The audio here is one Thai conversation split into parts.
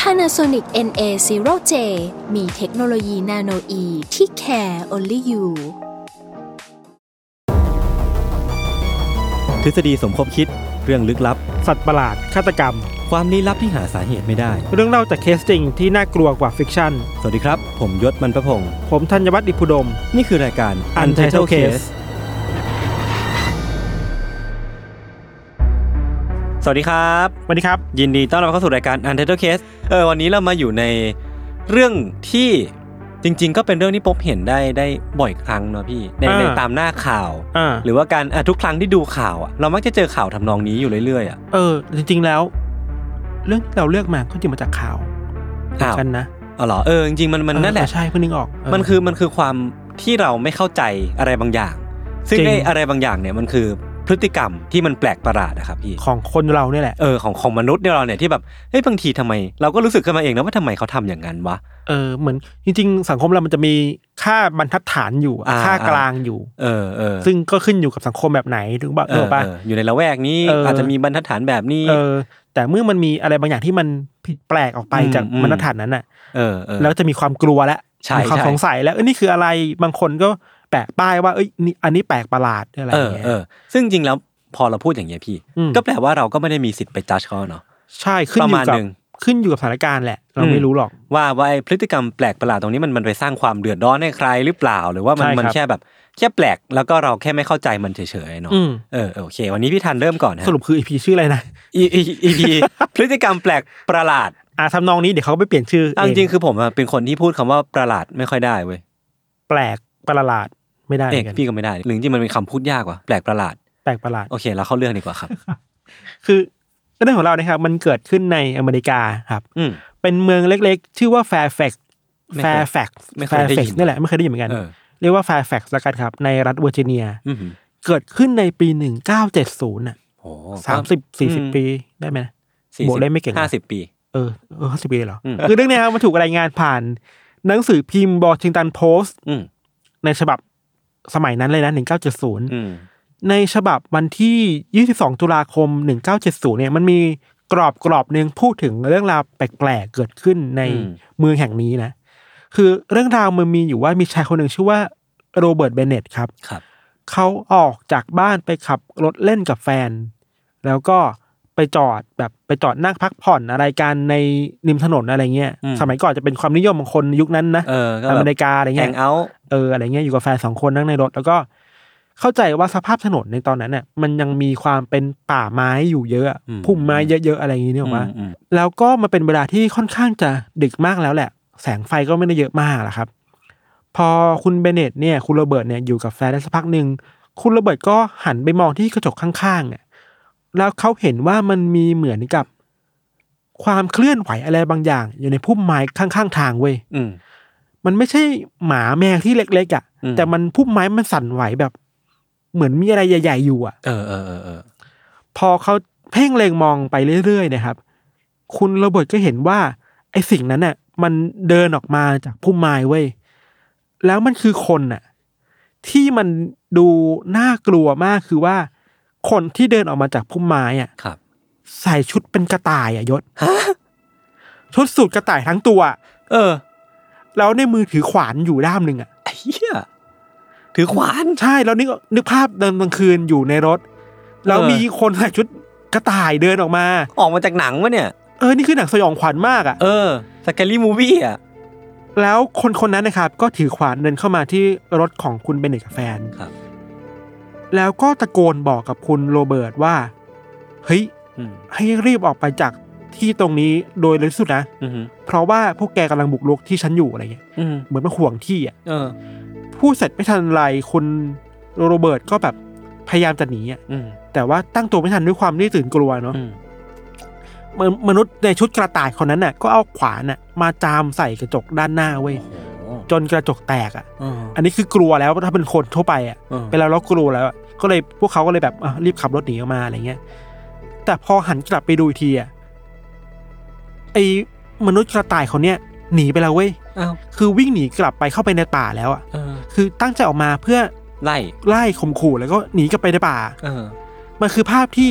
Panasonic NA0J มีเทคโนโลยี nanoe ที่ care only you ทฤษฎีสมคบคิดเรื่องลึกลับ สัตว์ประหลาด ฆาตกรรม ความลี้ลับที่หาสาเหตุไม่ได้ เรื่องเล่าจากเคสจริงที่น่ากลัวกว่า fiction สวัสดีครับ ผมยชญ์ บรรพพงศ์ผมธัญวัฒน์อิพภูดม นี่คือรายการ Untitled Case สวัสดีครับ สวัสดีครับ ยินดีต้อนรับเข้าสู่รายการ Untitled Case เออวันนี้เรามาอยู่ในเรื่องที่จริง ๆ ก็เป็นเรื่องที่พบเห็นได้ได้บ่อยครั้งเนอะพี่ในอ่าในตามหน้าข่าวอ่าหรือว่าการอะทุกครั้งที่ดูข่าวอะเรามักจะเจอข่าวทำนองนี้อยู่เรื่อยๆอะเออจริง ๆแล้ว เรื่องที่เราเลือกมาก็จริงมาจากข่าวอ้าวกันนะอ๋อเหรอเออจริงๆมันมันนั่นแหละเออใช่เพิ่งนึกออกเมันคือมันคือความที่เราไม่เข้าใจอะไรบางอย่าง ซึ่งจริงไอ้อะไรบางอย่างเนี่ยมันคือ พฤติกรรมที่มันแปลกประหลาดนะครับพี่ของคนเราเนี่ยแหละเออของของมนุษย์เนี่ยเราเนี่ยที่แบบเฮ้ยบางทีทำไม เราก็รู้สึกขึ้นมาเองนะว่าทำไมเขาทำอย่างนั้นวะเออเหมือนจริง ๆ สังคมเรามันจะมีค่าบรรทัดฐานอยู่อ่าค่ากลางอยู่ เออเออซึ่งก็ขึ้นอยู่กับสังคมแบบไหนถึงบอกเอเอออป่ะเอออยู่ในละแวกนี้เออออาจจะมีบรรทัดฐานแบบนี้เออ แต่เมื่อมันมีอะไรบางอย่างที่มันผิดแปลกออกไปอืมจากอืมบรรทัดฐานนั้นน่ะเออเออแล้วจะมีความกลัวแล้วใช่มีความใช่สงสัยแล้วเอ้ยนี่คืออะไรบางคนก็ แปะป้ายว่าเอ้ยนี่อันนี้แปลกประหลาดอะไรอเอย่างอเงี้ยเออซึ่งจริงแล้วพอเราพูดอย่างเงี้ยพี่อืมก็แปลว่าเราก็ไม่ได้มีสิทธิ์ไปจัดเขาเนาะใช่ขึ้นอประยู่มาณกับหนึ่งขึ้นอยู่กับสถานการณ์แหละ เราอืมไม่รู้หรอก ว่าว่าไอ้พฤติกรรมแปลกประหลาดตรงนี้มันมันไปสร้างความเดือดร้อนให้ใครหรือเปล่า หรือว่ามันใช่ครับมันแค่แบบแค่แปลกแล้วก็เราแค่ไม่เข้าใจมันเฉยๆเนาะอืมเออเออโอเค วันนี้พี่ทันเริ่มก่อนนะสรุปคืออีพีชื่ออะไรนะอีอีอีพีพฤติกรรมแปลกประหลาดอ่าทำนองนี้เดี๋ยวเขาก็ไปเปลี่ยนชื่อเอาจเอริงๆคือผมอะเป็นคนที่พูดคำว่าประหลาดไม่ค่อยได้เว้ยแปลกประหลาด ไม่ได้เหมือนกันเออพี่ก็ไม่ได้หรือจริงๆมันเป็นคำพูดยากว่ะแปลกประหลาด แปลกประหลาดโอเคเราเข้าเรื่องดีกว่าครับ คือเรื่องของเรานะครับ มันเกิดขึ้นในอเมริกาครับอืมเป็นเมืองเล็กๆ ชื่อว่าแฟร์แฟกซ์ไม่เคยแฟร์แฟกซ์ไม่เคยได้ยินแฟร์แฟกซ์นี่แหละไม่เคยได้ยินเหมือนกันเออเรียกว่าแฟร์แฟกซ์ละกันครับ ในรัฐเวอร์จิเนียอืมเกิดขึ้นในปีหนึ่งเก้าเจ็ดศูนย์อะโอ้สามสิบสี่สิบปีได้ไหมนะบวกเลขไม่เก่งนะห้าสิบปี เออเออห้าสิบปีเลยเหรออืมคือเรื่องเนี้ยครับมันถูกรายงานผ่าน หนังสือพิมพ์บอชิงตันโพสต์อืมในฉบับ สมัยนั้นเลยนะหนึ่งเก้าเจ็ดศูนย์อืมในฉบับวันที่ยี่สิบสองตุลาคมหนึ่งเก้าเจ็ดศูนย์เนี่ยมันมีกรอบกรอบหนึ่งพูดถึงเรื่องราวแปลกๆเกิดขึ้นในเมืองแห่งนี้นะ คือเรื่องราวมันมีอยู่ว่ามีชายคนหนึ่งชื่อว่าโรเบิร์ตเบเนตครับครับ เขาออกจากบ้านไปขับรถเล่นกับแฟน แล้วก็ ไปจอดแบบไปจอดนั่งพักผ่อนอะไรกันในริมถนนอะไรเงี้ยอืมสมัยก่อนจะเป็นความนิยมของคนยุคนั้นนะเออก็อแบบเมริกาอะไรแฮเงี้งยเอาท์เอออะไรเงี้ยอยู่กับแฟนสองคนนั่งในรถแล้วก็เข้าใจว่าสภาพถนนในตอนนั้นเนี่ยมันยังมีความเป็นป่าไม้อยู่เยอะอะพุ่มไม้เยอะๆอะไรอย่างงี้เนี่ยหรอกว่าอืมแล้วก็มาเป็นเวลาที่ค่อนข้างจะดึกมากแล้วแหละ แสงไฟก็ไม่ได้เยอะมากหรอกครับ พอคุณเบเนตเนี่ย คุณโรเบิร์ตเนี่ยอยู่กับแฟนได้สักพักหนึ่งคุณโรเบิร์ตก็หันไปมองที่กระจกข้างๆเนี่ย แล้วเขาเห็นว่ามันมีเหมือนกับ ความเคลื่อนไหวอะไรบางอย่าง อยู่ในพุ่มไม้ข้างๆทางเว้ยอืมมันไม่ใช่หมาแมวที่เล็กๆอะอืมแต่มันพุ่มไม้มันสั่นไหวแบบ เหมือนมีอะไรใหญ่ๆอยู่อะเออเออเออเออพอเขาเพ่งเล็งมองไปเรื่อยๆนะครับ คุณโรเบิร์ตก็เห็นว่า ไอ้สิ่งนั้นน่ะ มันเดินออกมาจากพุ่มไม้เว้ยแล้วมันคือคนน่ะ ที่มันดูน่ากลัวมากคือว่า คนที่เดินออกมาจากพุ่มไม้อะครับ ใส่ชุดเป็นกระต่ายอะยศชุดสูทกระต่ายทั้งตัว เออ แล้วในมือถือขวานอยู่ด้ามหนึ่งอะไอ้เหี้ยถือขวานใช่แล้วนึกนึกภาพเดินกลางคืนอยู่ในรถ แล้วเออมีคนใส่ชุดกระต่ายเดินออกมา ออกมาจากหนังวะเนี่ยเออนี่คือหนังสยองขวัญมากอะ่ะเออสแกลี่มูวี่อะแล้วคนคนนั้นนะครับ ก็ถือขวานเดินเข้ามาที่รถของคุณเบนเนตกับแฟนครับ แล้วก็ตะโกนบอกกับคุณโรเบิร์ตว่าเฮ้ยอืมให้รีบออกไปจากที่ตรงนี้โดยเร็วที่สุดนะอืมเพราะว่าพวกแกกำลังบุกรุกที่ฉันอยู่อะไรเงี้ยอืมเหมือนมาห่วงที่อะเออพูดเสร็จไม่ทันไรคุณโรเบิร์ตก็แบบพยายามจะหนีอะอืมแต่ว่าตั้งตัวไม่ทันด้วยความที่ตื่นกลัวเนาะอืมมนมนุษย์ในชุดกระต่ายคนนั้นน่ะ ก็เอาขวานน่ะ มาจามใส่กระจกด้านหน้าเว้ยโอ้ จนกระจกแตกอะเอออันนี้คือกลัวแล้วถ้าเป็นคนทั่วไปอะเออเป็นเราเรากลัวแล้วอะก็เลยพวกเขาก็เลยแบบอะรีบขับรถหนีออกมาอะไรเงี้ย แต่พอหันกลับไปดูอีกทีอะไอ้มนุษย์กระต่ายคนเนี้ยหนีไปแล้วเว้ยอ้าวคือวิ่งหนีกลับไปเข้าไปในป่าแล้วอะเออคือตั้งใจออกมาเพื่อไล่ไล่ข่มขู่แล้วก็หนีกลับไปในป่าเออมันคือภาพที่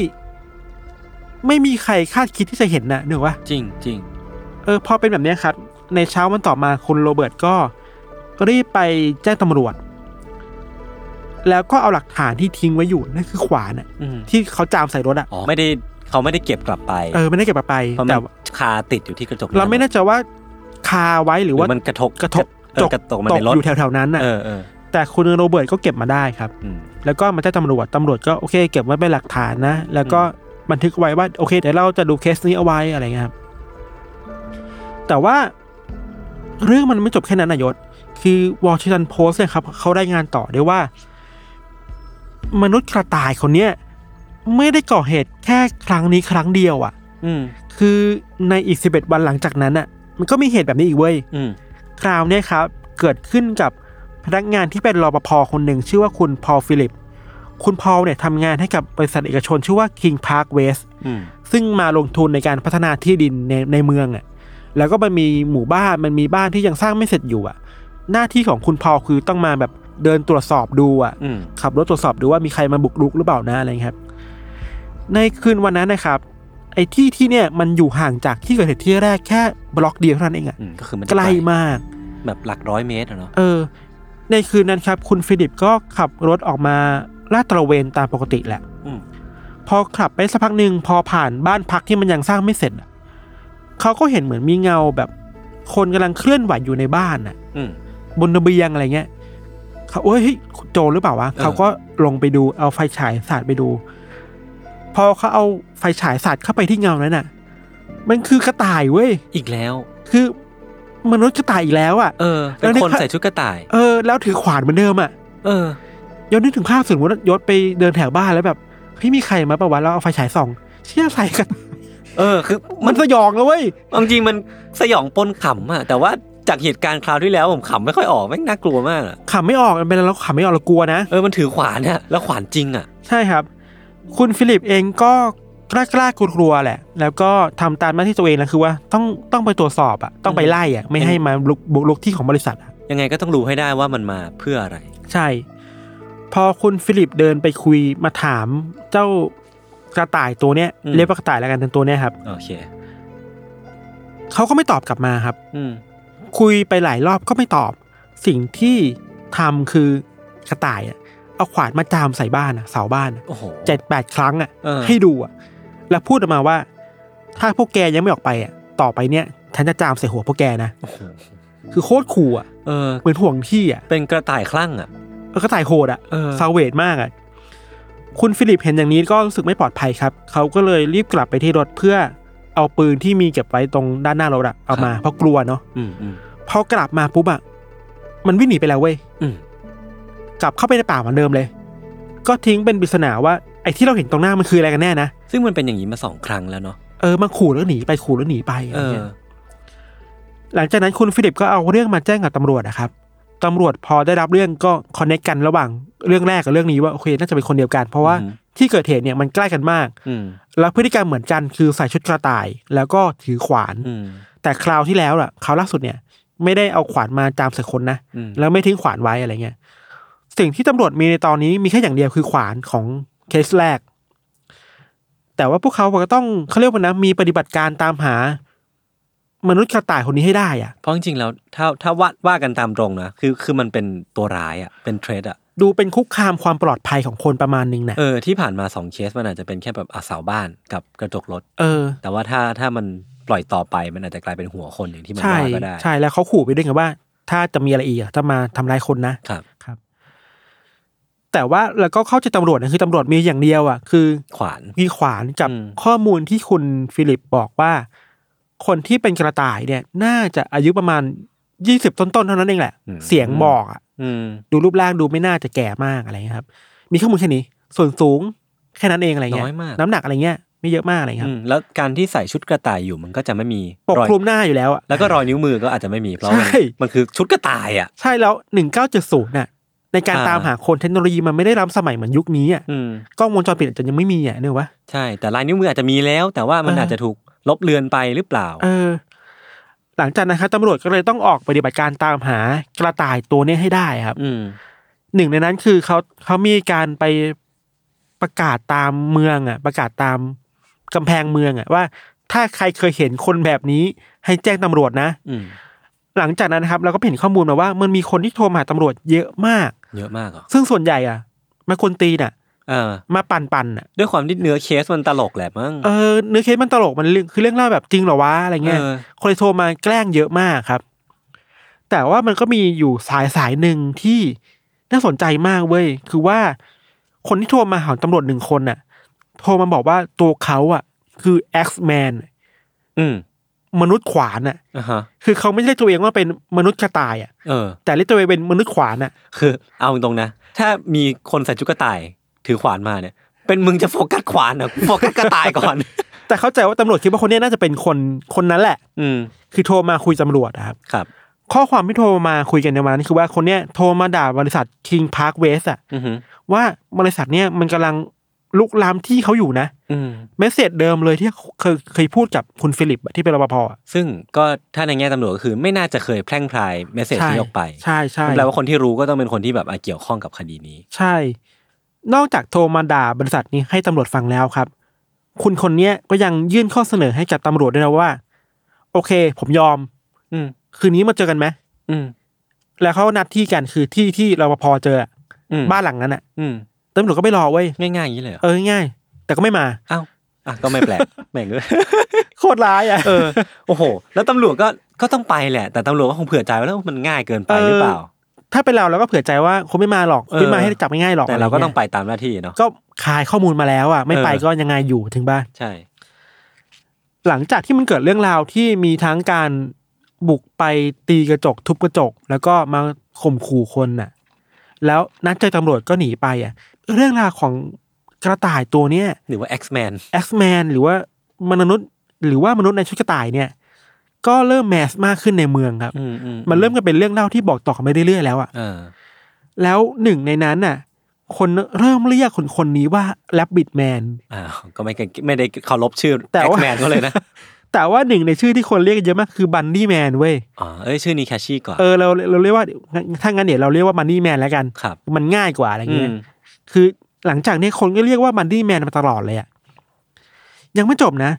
ไม่มีใครคาดคิดที่จะเห็นนะนึกว่าจริงจริงเออพอเป็นแบบเนี้ยครับ ในเช้าวันต่อมาคุณโรเบิร์ตก็ รีบไปแจ้งตำรวจ แล้วก็เอาหลักฐานที่ทิ้งไว้อยู่นั่นคือขวานอะอืมที่เขาจามใส่รถอะอ๋อไม่ได้เขาไม่ได้เก็บกลับไปเออไม่ได้เก็บมาไปเพราะมัแต่นคาติดอยู่ที่กระจกเราไม่แน่ใจว่าคาไว้หหรืรืออว่ามันกระทบกระทบเออกระตกมาตในกรถอยู่แถวๆนั้นน่ะเออเออแต่คุณโรเบิร์ตก็เก็บมาได้ครับ อืม แล้วก็มาแจ้งตำรวจตำรวจก็โอเค เก็บไว้เป็นหลักฐานนะ แล้วก็บันทึกไว้ว่าโอเคเดี๋ยวเราจะดูเคสนี้เอาไว้อะไรเงี้ยครับแต่ว่าเรื่องมันไม่จบแค่นั้นนายศ คือวอชิงตันโพสเนี่ยครับเขาได้งานต่อด้วยว่า มนุษย์กระต่ายคนเนี้ยไม่ได้ก่อเหตุแค่ครั้งนี้ครั้งเดียวอะ่ะ อืม คือในอีกสิบเอ็ดวันหลังจากนั้นอะ มันก็มีเหตุแบบนี้อีกเว้ยอืม คราวเนี้ยครับ เกิดขึ้นกับพนักงานที่เป็นรปภคนหนึ่งชื่อว่าคุณพอลฟิลิป คุณพอลเนี่ยทำงานให้กับบริษัทเอกชนชื่อว่า Kings Park West อืม ซึ่งมาลงทุนในการพัฒนาที่ดินในในเมืองอะ แล้วก็มันมีหมู่บ้านมันมีบ้านที่ยังสร้างไม่เสร็จอยู่อะ หน้าที่ของคุณพอลคือต้องมาแบบเดินตรวจสอบดูอะอืมขับรถตรวจสอบดูว่ามีใครมาบุกรุกหรือเปล่านะอะไรเงี้ยครับ ในคืนวันนั้นนะครับ ไอ้ที่ที่เนี่ยมันอยู่ห่างจากที่เกิดเหตุที่แรกแค่บล็อกเดียวเท่านั้นเองอะอืมก็คือมันจะใกล้มาก แบบหลักร้อยเมตรอะเนาะเออ ในคืนนั้นครับ คุณฟิลิปก็ขับรถออกมาลาดตระเวนตามปกติแหละอืมพอขับไปสักพักหนึ่งพอผ่านบ้านพักที่มันยังสร้างไม่เสร็จอะเขาก็เห็นเหมือนมีเงาแบบ คนกำลังเคลื่อนไหวอยู่ในบ้านน่ะอืม บนระเบียงอะไรเงี้ยเขาเอ้ยเฮ้ยโจรหรือเปล่าวะเออเขาก็ลงไปดูเอาไฟฉายสาดไปดู พอเขาเอาไฟฉายสาดเข้าไปที่เงานั้นน่ะ มันคือกระต่ายเว้ยอีกแล้ว คือมนุษย์กระต่ายอีกแล้วอะเออแล้เป็นวในคนภาพใส่ชุดกระต่าย เออ แล้วถือขวานเหมือนเดิมอะเออยศนึกถึงภาพสมมติว่ายศไปเดินแถวบ้านแล้วแบบเฮ้ยมีใครมาปะวะแล้วเอาไฟฉายส่อง เชี่ยใส่กัน เออ คือ มัมันนสยองแล้วเว้ยเอาจริงๆมันสยองปนขำอะแต่ว่า จากเหตุการณ์คราวที่แล้วผมขำไม่ค่อยออกแม่งน่ากลัวมากอะขำไม่ออกมันเป็นแล้วขำไม่ออกเรากลัวนะ เออมันถือขวานอะแล้วขวานจริงอะใช่ครับ คุณฟิลิปเองก็กล้ากล้ากลัวกลัวๆแหละ แล้วก็ทำตามหน้าที่ตัวเองนะคือว่าต้องต้องไปตรวจสอบอะต้องไปไล่อะไม่ให้มาบุกบุกรุกที่ของบริษัทอะยังไงก็ต้องรู้ให้ได้ว่ามันมาเพื่ออะไร ใช่ พอคุณฟิลิปเดินไปคุยมาถามเจ้ากระต่ายตัวเนี้ยอืม เรียกว่ากระต่ายแล้วกันเป็นตัวเนี้ยครับโอเคเขาก็ไม่ตอบกลับมาครับ อืม คุยไปหลายรอบก็ไม่ตอบ สิ่งที่ทำคือกระต่ายอะเอาขวานมาจามใส่บ้านอะเสาบ้านอะโอ้โห เจ็ดแปดครั้งอะเออ ให้ดูอะแล้วพูดออกมาว่า ถ้าพวกแกยังไม่ออกไปอะต่อไปเนี่ย ฉันจะจามใส่หัวพวกแกนะ โอ้โหคือโคตรขู่อะเออ เหมือนห่วงที่อะเป็นกระต่ายคลั่งอะเออก็ตายโหดอะเออ ซาเวดมากอะคุณฟิลิปเห็นอย่างนี้ก็รู้สึกไม่ปลอดภัยครับ เขาก็เลยรีบกลับไปที่รถเพื่อ เอาปืนที่มีเก็บไว้ตรงด้านหน้ารถอะเอามาเพราะกลัวเนาะอืมอืมพอกลับมาปุ๊บอะมันวิ่งหนีไปแล้วเว้ยอืมกลับเข้าไปในป่าเหมือนเดิมเลย ก็ทิ้งเป็นปริศนาว่าไอ้ที่เราเห็นตรงหน้ามันคืออะไรกันแน่นะซึ่งมันเป็นอย่างนี้มาสองครั้งแล้วเนาะเออมาขู่แล้วหนีไปขู่แล้วหนีไปอะไรเออเงี้ยหลังจากนั้นคุณฟิลิปก็เอาเรื่องมาแจ้งกับตำรวจนะครับตำรวจพอได้รับเรื่องก็คอนเนคกันระหว่างเรื่องแรกกับเรื่องนี้ว่าโอเคน่าจะเป็นคนเดียวกัน เพราะว่า ที่เกิดเหตุเนี่ยมันใกล้กันมากอืมแล้วพฤติกรรมเหมือนกันคือใส่ชุดกระต่าย แล้วก็ถือขวานอืมแต่คราวที่แล้วอะคราวล่าสุดเนี่ย ไม่ได้เอาขวานมาจามใส่คนนะอืมแล้วไม่ทิ้งขวานไว้อะไรเงี้ย สิ่งที่ตำรวจมีในตอนนี้มีแค่อย่างเดียวคือขวานของเคสแรก แต่ว่าพวกเขาก็ต้องเขาเรียกว่านะมีปฏิบัติการตามหา มนุษย์กระต่ายคนนี้ให้ได้อะเพราะจริงๆแล้วถ้าถ้าว่าว่ากันตามตรงนะคือคือมันเป็นตัวร้ายอะเป็นเทรดอะ ดูเป็นคุกคามความปลอดภัยของคนประมาณนึงนะเออที่ผ่านมาสองเคสมันอาจจะเป็นแค่แบบอาเสาบ้านกับกระจกรถเออ แต่ว่าถ้าถ้ามันปล่อยต่อไปมันอาจจะกลายเป็นหัวคนอย่างที่มันใช่ว่าก็ได้ใช่แล้วเขาขู่ไปด้วยไงว่า ถ้าจะมีอะไรอีกอะถ้ามาทำร้ายคนนะครับครับ แต่ว่าแล้วก็เข้าใจตำรวจนะคือตำรวจมีอย่างเดียวอะคือ ขวานมีขวานกับอืมข้อมูลที่คุณฟิลิปบอกว่า คนที่เป็นกระต่ายเนี่ย น่าจะอายุประมาณยี่สิบต้นๆเท่านั้นเองแหละ เสียงบอกอะอืม ดูรูปร่างดูไม่น่าจะแก่มากอะไรเงี้ยครับ มีข้อมูลแค่นี้ ส่วนสูงแค่นั้นเองอะไรเงี้ยน้อยมากน้ำหนักอะไรเงี้ยไม่เยอะมากอะไรครัอืบมแล้วการที่ใส่ชุดกระต่ายอยู่มันก็จะไม่มีปกรอยคลุมหน้าอยู่แล้วอะแล้วก็รอยนิ้วมือก็อาจจะไม่มีเพราะมันใช่มันคือชุดกระต่ายอะใช่แล้วหนึ่งเก้าเจ็ดศูนย์น่ะในการอ่าตามหาคนเทคโนโลยีมันไม่ได้ล้ำสมัยเหมือนยุคนี้อะอืมกล้องวงจรปิดอาจจะยังไม่มีอะเนกวะใช่แต่ลายนิ้วมืออาจจะมีแล้ว แต่ว่ามันเออออาจจะถูกลบเลือนไปหรือเปล่า เออ หลังจากนั้นครับตำรวจก็เลยต้องออกปฏิบัติการตามหากระต่ายตัวเนี้ยให้ได้ครับอืมหนึ่งในนั้นคือเขาเขามีการไปประกาศตามเมืองอะ ประกาศตามกำแพงเมืองอะว่า ถ้าใครเคยเห็นคนแบบนี้ให้แจ้งตำรวจนะอืมหลังจากนั้นนะครับ เราก็เห็นข้อมูลมาว่ามันมีคนที่โทรมาหาตำรวจเยอะมาก เยอะมากเหรอซึ่งส่วนใหญ่อะมาคนตีน่ะเออ มาปั่นปั่นๆอะด้วยความที่เนื้อเคสมันตลกแหละมั้งเออเนื้อเคสมันตลกมันเรื่องคือเรื่องเล่าแบบจริงเหรอวะอะไรเงี้ยเออคนเลยโทรมาแกล้งเยอะมากครับ แต่ว่ามันก็มีอยู่สายสายหนึ่งที่น่าสนใจมากเว้ยคือว่าคนที่โทรมาหาตำรวจหนึ่งคนน่ะ โทรมาบอกว่าตัวเขาอะ คือ X-Man อืมมนุษย์ขวานอะอ่าฮะคือเขาไม่เรียกตัวเองว่าเป็นมนุษย์กระต่ายอะเออแต่เรียกตัวเองเป็นมนุษย์ขวานอะ คือ เอาตรงๆนะ ถ้ามีคนใส่ชุดกระต่าย ถือขวานมาเนี่ย เป็นมึงจะโฟกัสขวานเหรอโฟกัสกระต่ายก่อน แต่เข้าใจว่าตำรวจคิดว่าคนเนี้ยน่าจะเป็นคนคนนั้นแหละ อืม คือโทรมาคุยตำรวจอะครับ ครับ ข้อความที่โทรมาคุยกันในวันนั้นคือว่าคนเนี้ยโทรมาด่าบริษัท King Park West อะอือฮึว่าบริษัทเนี้ยมันกำลังลุกลามที่เขาอยู่นะอืม เมสเซจเดิมเลยที่เคยเคยพูดกับคุณฟิลิปอะที่เป็นรปภอะซึ่งก็ถ้าในแง่ตำรวจก็คือไม่น่าจะเคยแพร่งพรายเมสเซจนี้ออกไปใช่ใช่แปลว่าคนที่รู้ก็ต้องเป็นคนที่แบบอะเกี่ยวข้องกับคดีนี้ ใช่ นอกจากโทรมาด่าบริษัทนี้ให้ตำรวจฟังแล้วครับ คุณคนเนี้ยก็ยังยื่นข้อเสนอให้กับตำรวจด้วยนะว่า โอเค ผมยอม อืม คืนนี้มาเจอกันไหมอืม แล้วเขานัดที่กันคือที่ที่รปภเจออะอืมบ้านหลังนั้นอะอืม ตำรวจก็ไม่รอเว้ยง่ายๆอย่างนี้เลยเหรอเออง่ายๆแต่ก็ไม่มา อ้าวอะก็ไม่แปลกแม่งเลย โคตรร้ายอะ เออ โอ้โห แล้วตำรวจก็ ก็ต้องไปแหละ แต่ตำรวจก็คงเผื่อใจไว้แล้วว่ามันง่ายเกินไปหรือเปล่า ถ้าเป็นเราเราก็เผื่อใจว่าคงไม่มาหรอกเออไม่มาให้จับง่ายๆหรอกแต่เราก็ต้องะไปไงี้ยตามหน้าที่เนาะก็คายข้อมูลมาแล้วอะไม่ไปเออก็ยังไงอยู่ถึงบ้านใช่ หลังจากที่มันเกิดเรื่องราวที่มีทั้งการบุกไปตีกระจกทุบกระจก แล้วก็มาข่มขู่คนน่ะ แล้วนัดเจอตำรวจก็หนีไปอะ เรื่องราวของกระต่ายตัวเนี้ยหรือว่า X-Man X-Man หรือว่ามนุษย์ หรือว่ามนุษย์ในชุดกระต่ายเนี่ย ก็เริ่มแมสมากขึ้นในเมืองครับอืมอืมันเริ่มกันเป็นเรื่องเล่าที่บอกต่อกันไปเรื่อยๆแล้วอะเออแล้วหนึ่งในนั้นน่ะ คนเริ่มเรียกคนคนนี้ว่าแ b บบิ t แมนอ้าวก็ไม่เก่งไม่ได้เคารพชื่อแต่ว่า X-Man ก็เลยนะ แต่ว่าหนึ่งในชื่อที่คนเรียกกันเยอะมากคือบันนี่แมนเว้ยอ๋อเอ้ยชื่อนี้แคชชี่กว่าเออเราเราเรียกว่าถ้างั้นเดี๋ยวเราเรียกว่าบันนี่แมนแล้วกันครับมันง่ายกว่าอะไรอืเงี้ยมคือหลังจากนี้คนก็เรียกว่าบันนี่แมนมาตลอดเลยอะยังไม่จบนะ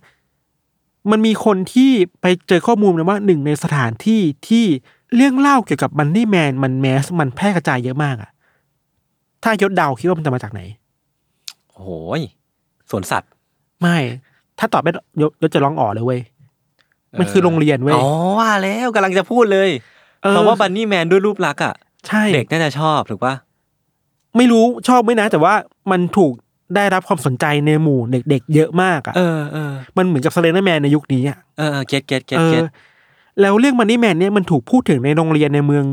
มันมีคนที่ไปเจอข้อมูลนะว่าหนึ่งในสถานที่ที่เรื่องเล่าเกี่ยวกับบันนี่แมนมันแมสมันแพร่กระจายเยอะมากอะถ้ายศเดาคิดว่ามันจะมาจากไหนโอ้โหยสวนสัตว์ ไม่ ถ้าตอบไม่ยศยศจะร้องอ๋อเลยเว้ยมันคือโรงเรียนเว้ยอ๋อว่าแล้วกำลังจะพูดเลยเออเพราะว่า Bunny Man ด้วยรูปลักษณ์อะใช่เด็กน่าจะชอบถูกปะไม่รู้ชอบไหมนะ แต่ว่ามันถูก ได้รับความสนใจในหมู่เด็กๆเยอะมากอะเออเออมันเหมือนกับ Slender Man ในยุคนี้อะเออ get get get เออ getแล้วเรื่อง Bunny Man เนี่ยมันถูกพูดถึงในโรงเรียนในเมือง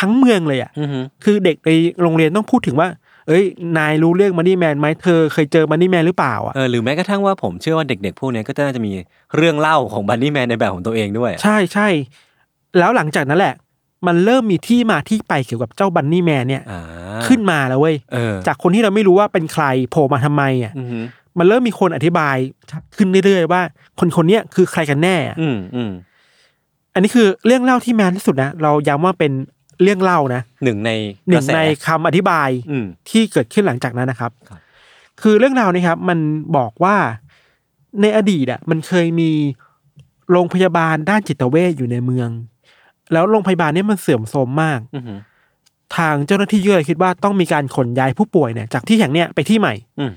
ทั้งเมืองเลยอะอือฮึคือเด็กในโรงเรียนต้องพูดถึงว่า เอ้ย นายรู้เรื่อง Bunny Man ไหมเธอเคยเจอ Bunny Man หรือเปล่าอะเออหรือแม้กระทั่งว่าผมเชื่อว่าเด็กๆพวกเนี้ยก็น่าจะมีเรื่องเล่าของบันนี่แมนในแบบของตัวเองด้วย ใช่ใช่แล้วหลังจากนั้นแหละ มันเริ่มมีที่มาที่ไปเกี่ยวกับเจ้าบันนี่แมนเนี่ยอ่าขึ้นมาแล้วเว้ยเออจากคนที่เราไม่รู้ว่าเป็นใครโผล่มาทำไมอะอือฮึมันเริ่มมีคนอธิบายชัดขึ้นเรื่อยๆว่า คนคนเนี้ยคือใครกันแน่อะอืมอืมอันนี้คือเรื่องเล่าที่แมนที่สุดนะเราย้ำว่าเป็นเรื่องเล่านะหนึ่งในหนึ่กระงแสในคำอธิบายอืมที่เกิดขึ้นหลังจากนั้นนะครับครับคือเรื่องราวนี้ครับ มันบอกว่าในอดีตอะ มันเคยมีโรงพยาบาลด้านจิตเวชอยู่ในเมือง แล้วโรงพยาบาลเนี้มันเสื่อมโทรมมากอือฮึทางเจ้าหน้าที่ก็เลยคิดว่าต้องมีการขนย้ายผู้ป่วยเนี่ยจากที่แห่งเนี้ยไปที่ใหม่ อืม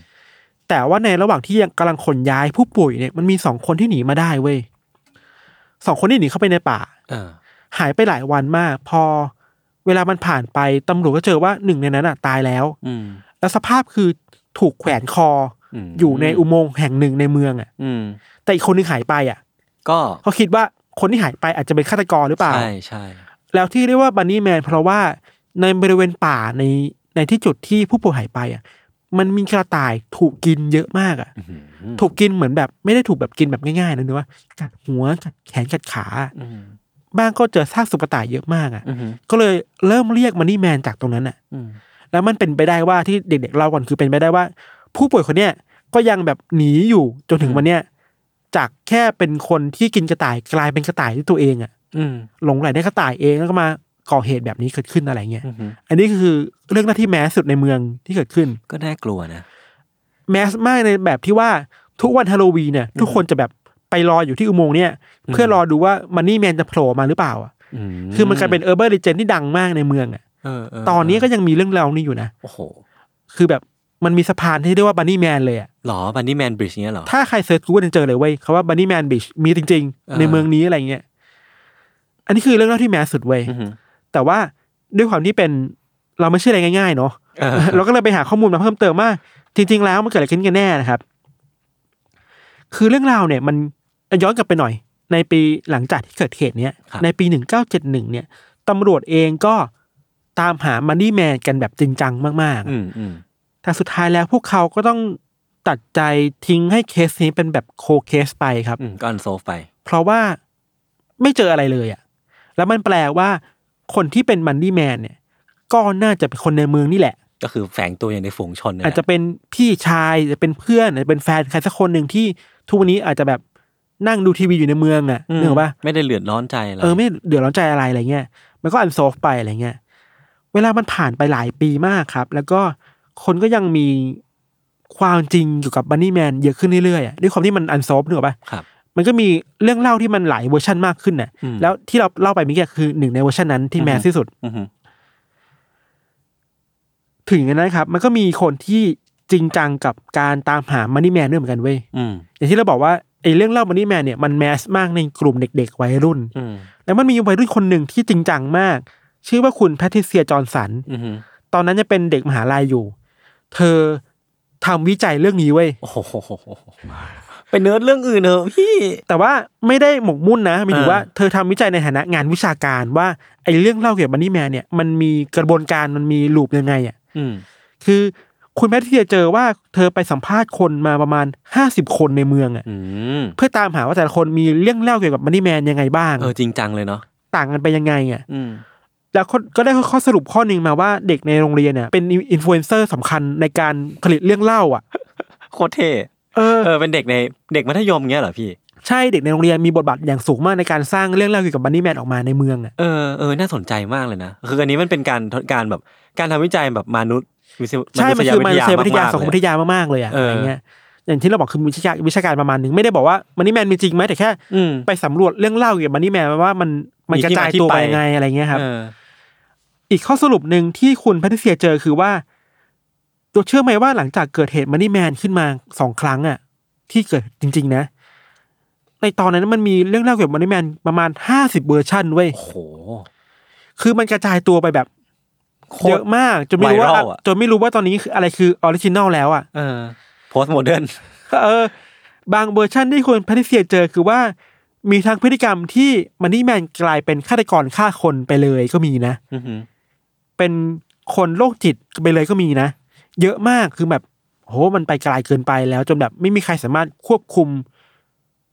แต่ว่าในระหว่างที่ยังกำลังขนย้ายผู้ป่วยเนี่ยมันมีสองคนที่หนีมาได้เว้ยสองคนที่หนีเข้าไปในป่าเออหายไปหลายวันมาก พอเวลามันผ่านไปตำรวจก็เจอว่าหนึ่งในนั้นอะ ตายแล้วอืมแล้วสภาพคือถูกแขวนคออมอยู่ในอุโมงค์แห่งหนึ่งในเมืองอะอืมแต่อีกคนนึงหายไปอะ ก็เขาคิดว่า คนที่หายไปอาจจะเป็นฆาตกรหรือเปล่า ใช่ใช่แล้วที่เรียกว่าบันนี่แมนเพราะว่าในบริเวณป่าในในที่จุดที่ผู้ป่วยหายไปอะ มันมีกระต่ายถูกกินเยอะมากอะอื้อหือถูกกินเหมือนแบบไม่ได้ถูกแบบกินแบบง่ายๆนะนึกว่ากัดหัวกัดแขนกัดขาอืมบ้างก็เจอซากสุกระต่ายเยอะมากอะอือหือก็เลยเริ่มเรียกมันนี่แมนจากตรงนั้นอะอืมแล้วมันเป็นไปได้ว่าที่เด็กๆเล่าก่อนคือเป็นไปได้ว่า ผู้ป่วยคนเนี้ยก็ยังแบบหนีอยู่จนถึงวันเนี้ย จากแค่เป็นคนที่กินกระต่ายกลายเป็นกระต่ายที่ตัวเองอะอืมหลงไหลในกระต่ายเองแล้วก็มาก่อเหตุแบบนี้เกิดขึ้นอะไรเงี้ยอือหืออันนี้คือเรื่องหน้าที่แมสสุดในเมืองที่เกิดขึ้น ก็น่ากลัวนะmass มากในแบบที่ว่าทุกวันฮาโลวีนเนี่ย ทุกคนจะแบบไปรออยู่ที่อุโมงค์เนี่ย เพื่อรอดูว่า Bunny Man จะโผล่มาหรือเปล่าอะอืมคือมันกลายเป็นเออร์เบอร์ e ิเจนที่ดังมากในเมืองอะเออเตอนนี้ก็ยังมีเรื่องราวนี้อยู่นะโอ้โหคือแบบ มันมีสะพานที่เรียกว่า Bunny Man เลยอะหรอ Bunny Man Bridge เนี้ยเหรอ ถ้าใคร search Google จะเจอเลยเว้ยคำว่า Bunny Man Bridge มีจริงอ่าๆในเมืองนี้อะไรเงี้ย อันนี้คือเรื่องเล่าที่ mass สุดเว้ยอือหือแต่ว่าด้วยความที่เป็นเราไม่เชื่ออะไรง่ายๆเนาะเออเราก็เลยไปหาข้อมูลมาเพิ่มเติมว่าจริง ๆ แล้วมันเกิดอะไรขึ้นกันแน่นะครับ คือเรื่องราวเนี่ย มันย้อนกลับไปหน่อย ในปีหลังจากที่เกิดเหตุเนี้ยครับในปีหนึ่งเก้าเจ็ดหนึ่งเนี่ยตำรวจเองก็ตามหา Bunny Man กันแบบจริงจังมากๆอืมอืม แต่สุดท้ายแล้วพวกเขาก็ต้องตัดใจทิ้งให้เคสนี้เป็นแบบ cold case ไปครับอืมก็ unsolved ไป เพราะว่าไม่เจออะไรเลยอะ่ะ แล้วมันแปลว่าคนที่เป็นมันนี่แมนเนี่ย ก็น่าจะเป็นคนในเมืองนี่แหละ ก็คือแฝงตัวอย่างในฝูงชนเนี่ยอาจจะเป็นพี่ชายอาจจะเป็นเพื่อนอาจจะเป็นแฟนใครสักคนหนึ่งที่ทุกวันนี้อาจจะแบบนั่งดูทีวีอยู่ในเมืองอะ่ะอืมนึกออกปะไม่ได้เลือดร้อนใจอะไรเออไม่เดือดร้อนใจอะไรอะไรเงี้ยมันก็อันโซฟไปอะไรเงี้ยเวลามันผ่านไปหลายปีมากครับ แล้วก็ คนก็ยังมีความจริงเกี่ยวกับบันนี่แมนเยอะขึ้นเรื่อยๆอะด้วยความที่มันอันโซฟนึกออกปะครับมันก็มีเรื่องเล่าที่มันหลายเวอร์ชันมากขึ้นน่ะอืมแล้วที่เราเล่าไปเมื่อกี้คือหนึ่งในเวอร์ชันนั้นที่อือฮึ mass ที่สุดอือหือถึงอย่างนั้นนะครับ มันก็มีคนที่จริงจังกับการตามหา Bunny Man ด้วยเหมือนกันเว้ยอืมอย่างที่เราบอกว่าไอ้เรื่องเล่า Bunny Man เนี่ยมัน mass มากในกลุ่มเด็ก ๆ วัยรุ่นอืมแล้วมันมีวัยรุ่นคนหนึ่งที่จริงจังมาก ชื่อว่าคุณแพทริเซียจอห์นสันอือหือตอนนั้นจะเป็นเด็กมหาลัยอยู่ เธอทำวิจัยเรื่องนี้เว้ยโอ้โหไปเนิร์ดเรื่องอื่นเถอะพี่ แต่ว่าไม่ได้หมกมุ่นนะหมายถึงอ่าว่าเธอทำวิจัยในฐานะงานวิชาการว่าไอ้เรื่องเล่าเกี่ยวกับมันนี่แมนเนี่ยมันมีกระบวนการมันมีลูปยังไงอะอืมคือคุณแพทริเซียเจอว่าเธอไปสัมภาษณ์คนมาประมาณห้าสิบคนในเมืองอะอืมเพื่อตามหาว่าแต่ละคนมีเรื่องเล่าเกี่ยวกับมันนี่แมนยังไงบ้างเออจริงจังเลยเนาะต่างกันไปยังไงอะอืม แล้วก็ก็ได้ข้อสรุปข้อหนึ่งมาว่าเด็กในโรงเรียนเนี่ยเป็นอินฟลูเอนเซอร์สำคัญในการผลิตเรื่องเล่าอะโคตรเท่เออเออเป็นเด็กในเด็กมัธยมเงี้ยเหรอพี่ใช่เด็กในโรงเรียนมีบทบาทอย่างสูงมากในการสร้างเรื่องเล่าเกี่ยวกับ Bunny Man ออกมาในเมืองอะเออเออน่าสนใจมากเลยนะคืออันนี้มันเป็นการการแบบการทำวิจัยแบบมนุษยวิทยาใช่มันคือมนุษยวิทยาๆสังคมวิทยามากๆเลยอะเออออะไรเงี้ยอย่างที่เราบอกคือวิชาการวิชาการประมาณหนึ่งไม่ได้บอกว่า Bunny Man มีจริงไหมแต่แค่อืมไปสำรวจเรื่องเล่าเกี่ยวกับ Bunny Man ว่ามัน มันมีที่มาที่ไปกระจายตัวไปไปยังไงอะไรเงี้ยครับเอออีกข้อสรุปหนึ่งที่คุณแพทริเซียเจอคือว่าตัวเชื่อไหมว่าหลังจากเกิดเหตุ Bunny Man ขึ้นมาสองครั้งอะที่เกิดจริง ๆ นะ ในตอนนั้นมันมีเรื่องเล่าเกี่ยวกับ Bunny Man ประมาณห้าสิบเวอร์ชันเว้ยโอ้โหคือมันกระจายตัวไปแบบโคตรเยอะมากจนไม่รู้ว่า viral อะจนไม่รู้ว่าตอนนี้คืออะไรคือ original แล้วอะเออ postmodern เออบางเวอร์ชันที่คุณแพทริเซียเจอคือว่า มีทั้งพฤติกรรมที่มันนี่แมนกลายเป็นฆาตกรฆ่าคนไปเลยก็มีนะอือหือเป็นคนโรคจิตไปเลยก็มีนะ เยอะมากคือแบบโหมันไปไกลเกินไปแล้ว จนแบบไม่มีใครสามารถควบคุม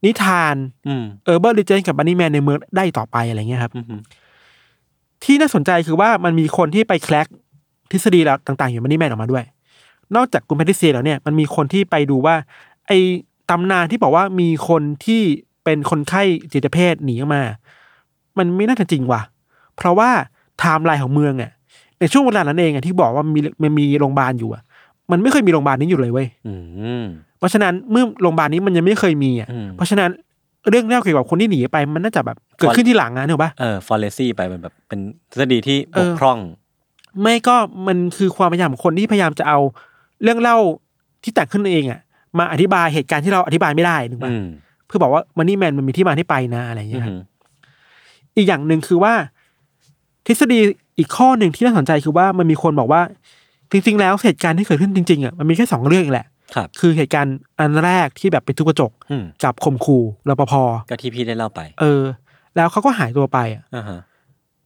นิทานอืมเออร์เบอร์ลิเจนกับบันนี่แมนในเมืองได้ต่อไปอะไรเงี้ยครับอือหือที่น่าสนใจคือว่ามันมีคนที่ไปแคลกทฤษฎีแล้วต่างๆอยู่มันนี่แมนออกมาด้วย นอกจากคุณแพทริเซียแล้วเนี่ยมันมีคนที่ไปดูว่า ไอ้ตำนานที่บอกว่ามีคนที่ เป็นคนไข้จิตเภทหนีออกมา มันไม่น่าจะจริงว่ะ เพราะว่าไทม์ไลน์ของเมืองอะในช่วงเวลานั้นเองอะที่บอกว่ามีมันมีโรงพยาบาลอยู่อะ มันไม่เคยมีโรงพยาบาลนี้อยู่เลยเว้ยอืมเพราะฉะนั้นเมื่อโรงพยาบาลนี้มันยังไม่เคยมีอะอืมเพราะฉะนั้นเรื่องเล่าเกี่ยวกับคนที่หนีไป มันน่าจะแบบเกิดขึ้นที่หลังนะถูกปะเออ fallacy ไปเป็นแบบเป็นทฤษฎีที่เอบกอพร่อง ไม่ก็มันคือความพยายามของคนที่พยายามจะเอาเรื่องเล่าที่แต่งขึ้นเองอะมาอธิบายเหตุการณ์ที่เราอธิบายไม่ได้ถูกปะอืม เพื่อบอกว่ามันนี่แมนมันมีที่มาที่ไปนะอะไรอย่างอืเงี้อยครับหืออีกอย่างหนึ่งคือว่า ทฤษฎีอีกข้อหนึ่งที่น่าสนใจคือว่ามันมีคนบอกว่า จริง ๆ แล้วเหตุการณ์ที่เกิดขึ้นจริงๆอะมันมีแค่สองเรื่องเองแหละครับคือเหตุการณ์อันแรกที่แบบไปทุบกระจกอืมกับข่มขู่รปภก็ที่พี่ได้เล่าไป เออ แล้วเขาก็หายตัวไปอะอ่าฮะ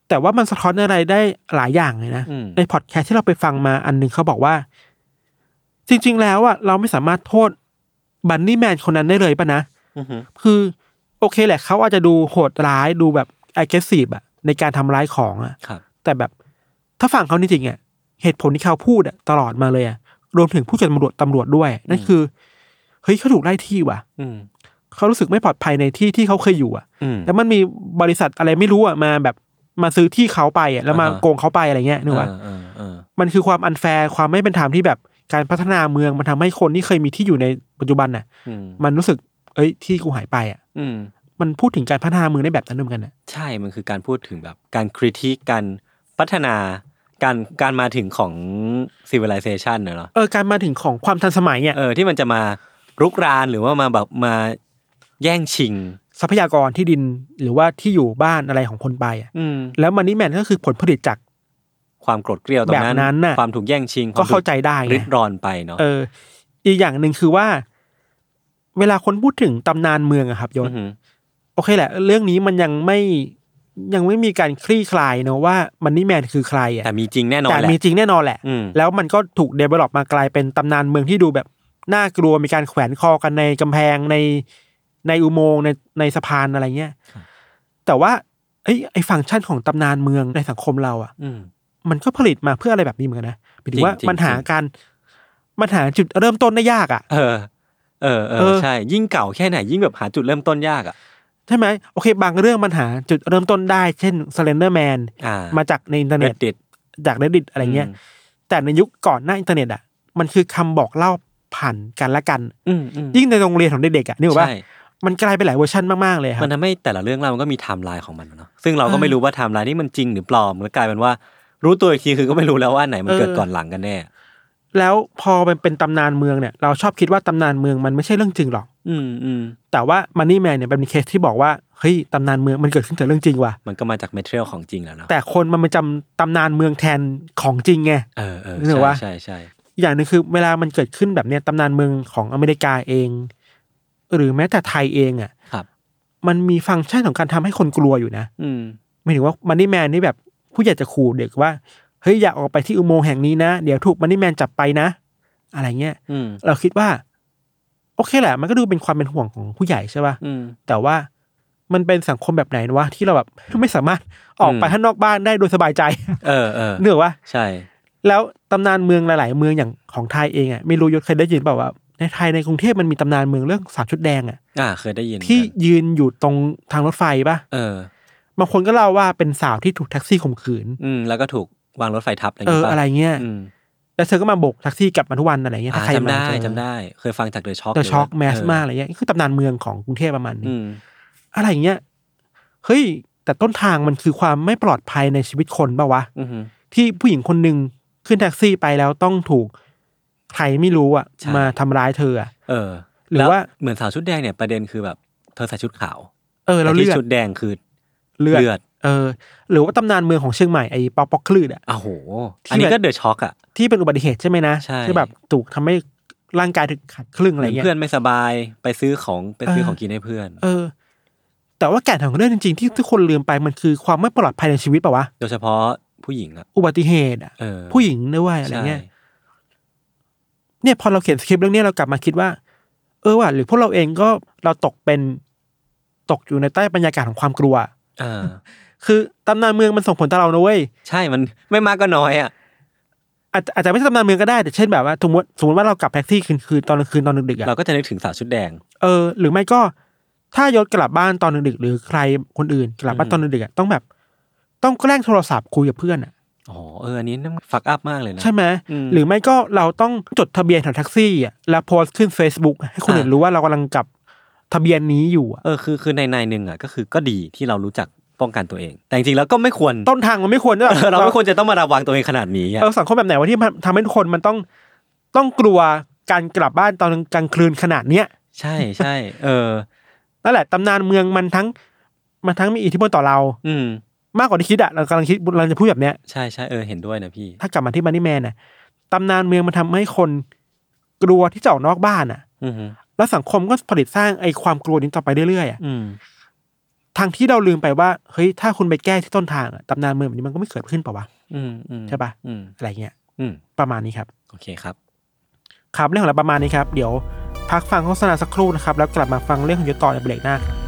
แต่ว่ามันสะท้อนอะไรได้หลายอย่างเลยนะอืมในพอดแคสต์ที่เราไปฟังมาอันหนึ่งเขาบอกว่า จริง ๆ แล้วอะเราไม่สามารถโทษบันนี่แมนคนนั้นได้เลยป่ะนะอือฮึ คือโอเคแหละเขาอาจจะดูโหดร้ายดูแบบ aggressive อะในการทำร้ายของอะครับแต่แบบถ้าฟังเขาจริงๆอะเหตุผลที่เขาพูดอะตลอดมาเลยอะรวมถึงผู้จัดตำรวจตำรวจด้วย นั่นคือเฮ้ยเขาถูกไล่ที่ว่ะอืมเขารู้สึกไม่ปลอดภัยในที่ที่เขาเคยอยู่อะอืมแล้วมันมีบริษัทอะไรไม่รู้อะมาแบบมาซื้อที่เขาไปอะแล้วมาอ่าฮะโกงเขาไปอะไรเงี้ยนึกว่าเออเออเออมันคือความอันแฟร์ความไม่เป็นธรรมที่แบบการพัฒนาเมืองมันทำให้คนที่เคยมีที่อยู่ในปัจจุบันน่ะอืมมันรู้สึก เอ้ยที่กูหายไปอะอืมมันพูดถึงการพัฒนาเมืองได้แบบนั้นด้วยเหมือนกันน่ะใช่มันคือการพูดถึงแบบ การคริติกการพัฒนาการการมาถึงของ civilization เนอะเนาะเออการมาถึงของความทันสมัยเนี่ยเออที่มันจะมารุกรานหรือว่ามาแบบมาแย่งชิง ทรัพยากรที่ดินหรือว่าที่อยู่บ้านอะไรของคนไปอะอืมแล้วมันนี่แมนก็คือผลผลิตจากความโกรธเกลียวตรงนั้นแบบนั้นน่ะ ความถูกแย่งชิงก็เข้าใจได้ริไงดรอนไปเนาะเออ อีกอย่างหนึ่งคือว่า เวลาคนพูดถึงตำนานเมืองอะครับยศอหือโอเคแหละ เรื่องนี้มันยังไม่ยังไม่มีการคลี่คลายเนอะว่ามันนี่แมนคือใครอะแต่มีจริงแน่นอนแต่แหละมีจริงแน่นอนแหละอืมแล้วมันก็ถูกเดเวล็อปมากลายเป็นตำนานเมืองที่ดูแบบน่ากลัวมีการแขวนคอกันในกำแพงในในอุโมงค์ในในสะพานอะไรเงี้ยแต่ว่าไอ้ไอ้ฟังก์ชันของตำนานเมืองในสังคมเราอะอืมมันก็ผลิตมาเพื่ออะไรแบบนี้เหมือนกันนะหมายถึงว่าจริงๆมันหาจริงการมันหาจุดเริ่มต้นได้ยากอะ เออเออเอเอออใช่ยิ่งเก่าแค่ไหนยิ่งแบบหาจุดเริ่มต้นยากอะใช่ไหมโอเค บางเรื่องมันหาจุดเริ่มต้นได้ เช่น Slender Man อ่ามาจากในอินเทอร์เน็ต Reddit จาก Reddit อะไรเงี้ยอืมแต่ในยุคก่อนหน้าอินเทอร์เน็ตอะมันคือคำบอกเล่าผ่านกันและกันอืมอืมยิ่งในโรงเรียนของเด็กๆอะนี่บอกว่าใช่มันกลายเป็นหลายเวอร์ชันมากๆเลยครัมับนทำให้แต่ละเรื่องราวมันก็มีไทม์ไลน์ของมันเนาะซึ่งเราก็เออไม่รู้ว่าไทม์ไลน์นี่มันจริงหรือปลอมแล้วกลายเป็นว่า รู้ตัวอีกทีคือก็ไม่รู้แล้วว่าอันไหนมันเออเกิดก่อนหลังกันแน่ แล้วพอมันเป็นตำนานเมืองเนี่ย เราชอบคิดว่าตำนานเมืองมันไม่ใช่เรื่องจริงหรอก อืมอืมแต่ว่าบันนี่แมนเนี่ยเป็นเคสที่บอกว่าเฮ้ยตำนานเมืองมันเกิดขึ้นจากเรื่องจริงว่ะมันก็มาจากเมทเรียลของจริงแล้วเนาะแต่คนมันมาจำตำนานเมืองแทนของจริงไงเออเออนึกออกใช่ปะใช่ใช่อีกอย่างหนึ่งคือเวลามันเกิดขึ้นแบบเนี้ยตำนานเมืองของอเมริกาเอง หรือแม้แต่ไทยเองอะครับ มันมีฟังก์ชันของการทำให้คนกลัวอยู่นะ อืมหมายถึงว่ามันนี่แมนนี่แบบผู้ใหญ่จะขู่เด็กว่าเฮ้ยอย่าออกไปที่อุโมงค์แห่งนี้นะ เดี๋ยวถูกมันนี่แมนจับไปนะ อะไรเงี้ยอืมเราคิดว่า โอเคแหละ มันก็ดูเป็นความเป็นห่วงของผู้ใหญ่ใช่ป่ะอืมแต่ว่ามันเป็นสังคมแบบไหนวะที่เราแบบไม่สามารถออกไปอืมข้างนอกบ้านได้โดยสบายใจ เออเออเนื่องว่าใช่ แล้วตำนานเมืองหลาย ๆ เมืองอย่างของไทยเองอะไม่รู้ยศเคยได้ยินเปล่าว่าในไทยในกรุงเทพมันมีตำนานเมืองเรื่องสาวชุดแดงอะ อ่า เคยได้ยิน ที่เหมือนกันยืนอยู่ตรงทางรถไฟป่ะ เออบางคนก็เล่าว่าเป็นสาวที่ถูกแท็กซี่ข่มขืน อืมแล้วก็ถูก วางรถไฟทับอะไรเออย่างองี้ปะอะไรเงี้ยอืมแล้วเธอก็มาโบกแท็กซี่กลับมาทุกวันอะไรเงี้ยอ่าถ้าใครจำได้มาเจอจำได้ เคยฟังจากเดอะช็อคเดอะช็อกแมสมากอะไรเงี้ยคือตำนานเมืองของกรุงเทพประมาณนี้อืมอะไรอย่างเงี้ย เฮ้ย แต่ต้นทางมันคือความไม่ปลอดภัยในชีวิตคนป่าวะอืมที่ผู้หญิงคนหนึ่งขึ้นแท็กซี่ไปแล้วต้องถูกใครไม่รู้อะ ใช่ มาทำร้ายเธออะเออหรือว่า แล้เหมือนสาวชุดแดงเนี่ยประเด็นคือแบบ เธอใส่ชุดขาวเออแล้วแต่ที่เลือดชุดแดงคือเลือด เลือดเออหรือว่าตำนานเมืองของเชียงใหม่ไอ้ปอกปอกคลืดอะอ้าวโหที่อันนี้แบบก็เดอะช็อกอะที่เป็นอุบัติเหตุใช่ไหมนะใช่ที่แบบถูกทำให้ร่างกายถึงขาดครึ่งอะไรเงี้ยเพื่อนไม่สบายไปซื้อของไปซื้อเออของกินให้เพื่อน เออ แต่ว่าแก่นของเรื่องจริงๆ ที่ทุกคนลืมไปมันคือความไม่ปลอดภัยในชีวิตป่าวะโดยเฉพาะผู้หญิงอะอุบัติเหตุอะเออผู้หญิงด้วยอะไรใช่เงี้ยเนี่ยพอเราเขียนสคริปต์เรื่องนี้เรากลับมาคิดว่า เออว่ะหรือพวกเราเองก็เราตกเป็นตกอยู่ในใต้บรรยากาศของความกลัวอ่า คือตำนานเมืองมันส่งผลต่อเรานะเว้ยใช่มันไม่มากก็น้อยอะอาจจะอาจจะไม่ใช่ตำนานเมืองก็ได้แต่เช่นแบบว่าสมมติสมมติว่าเรากลับแท็กซี่คืนคืนตอนกลางคืนตอนดึกๆเราอะก็จะนึกถึงสาวชุดแดง เออ หรือไม่ก็ถ้ายศกลับบ้านตอนดึกๆหรือใครคนอื่นกลับบ้านตอนดึกๆอะต้องแบบ ต้องแกล้งโทรศัพท์คุยกับเพื่อนอะอ๋อเอออันนี้นั่นฟักอัพมากเลยนะ ใช่ไหมอืมหรือไม่ก็เราต้องจดทะเบียนของแท็กซี่อะแล้วโพสต์ขึ้น Facebook ให้คนอื่นอ่ารู้ว่าเรากำลังกลับทะเบียนนี้อยู่อะเออคือคือในในหนึ่งอะก็คือก็ดีที่เรารู้จัก ป้องกันตัวเอง แต่จริงๆแล้วก็ไม่ควรต้นทางมันไม่ควรด้วยเออเราไม่ควรจะต้องมาระวังตัวเองขนาดนี้อะเออสังคมแบบไหนวะที่มันทำให้ทุกคนมันต้องต้องกลัวการกลับบ้านตอนกลางคืนขนาดเนี้ยใช่ใช่เออนั่นแหละตำนานเมืองมันทั้งมันทั้งมีอิทธิพลต่อเรา อืมมากกว่าที่คิดอะเรากำลังคิดเราจะพูดแบบเนี้ยใช่ใช่เออเห็นด้วยนะพี่ ถ้ากลับมาที่มันนี่แมนน่ะตำนานเมืองมันทำให้คนกลัวที่จะออกนอกบ้านอะอืมฮึแล้วสังคมก็ผลิตสร้างไอ้ความกลัวนี้ต่อไปเรื่อยๆอะอืม ทางที่เราลืมไปว่าเฮ้ยถ้าคุณไปแก้ที่ต้นทางอะตำนานเมืองแบบนี้มันก็ไม่เกิดขึ้นเปล่าวะอืมอืมใช่ปะอืมอะไรเงี้ยอืมประมาณนี้ครับ โอเคครับ ครับเรื่องของเราประมาณนี้ครับ เดี๋ยวพักฟังโฆษณาสักครู่นะครับ แล้วกลับมาฟังเรื่องของยศต่อในเบรกหน้าครับ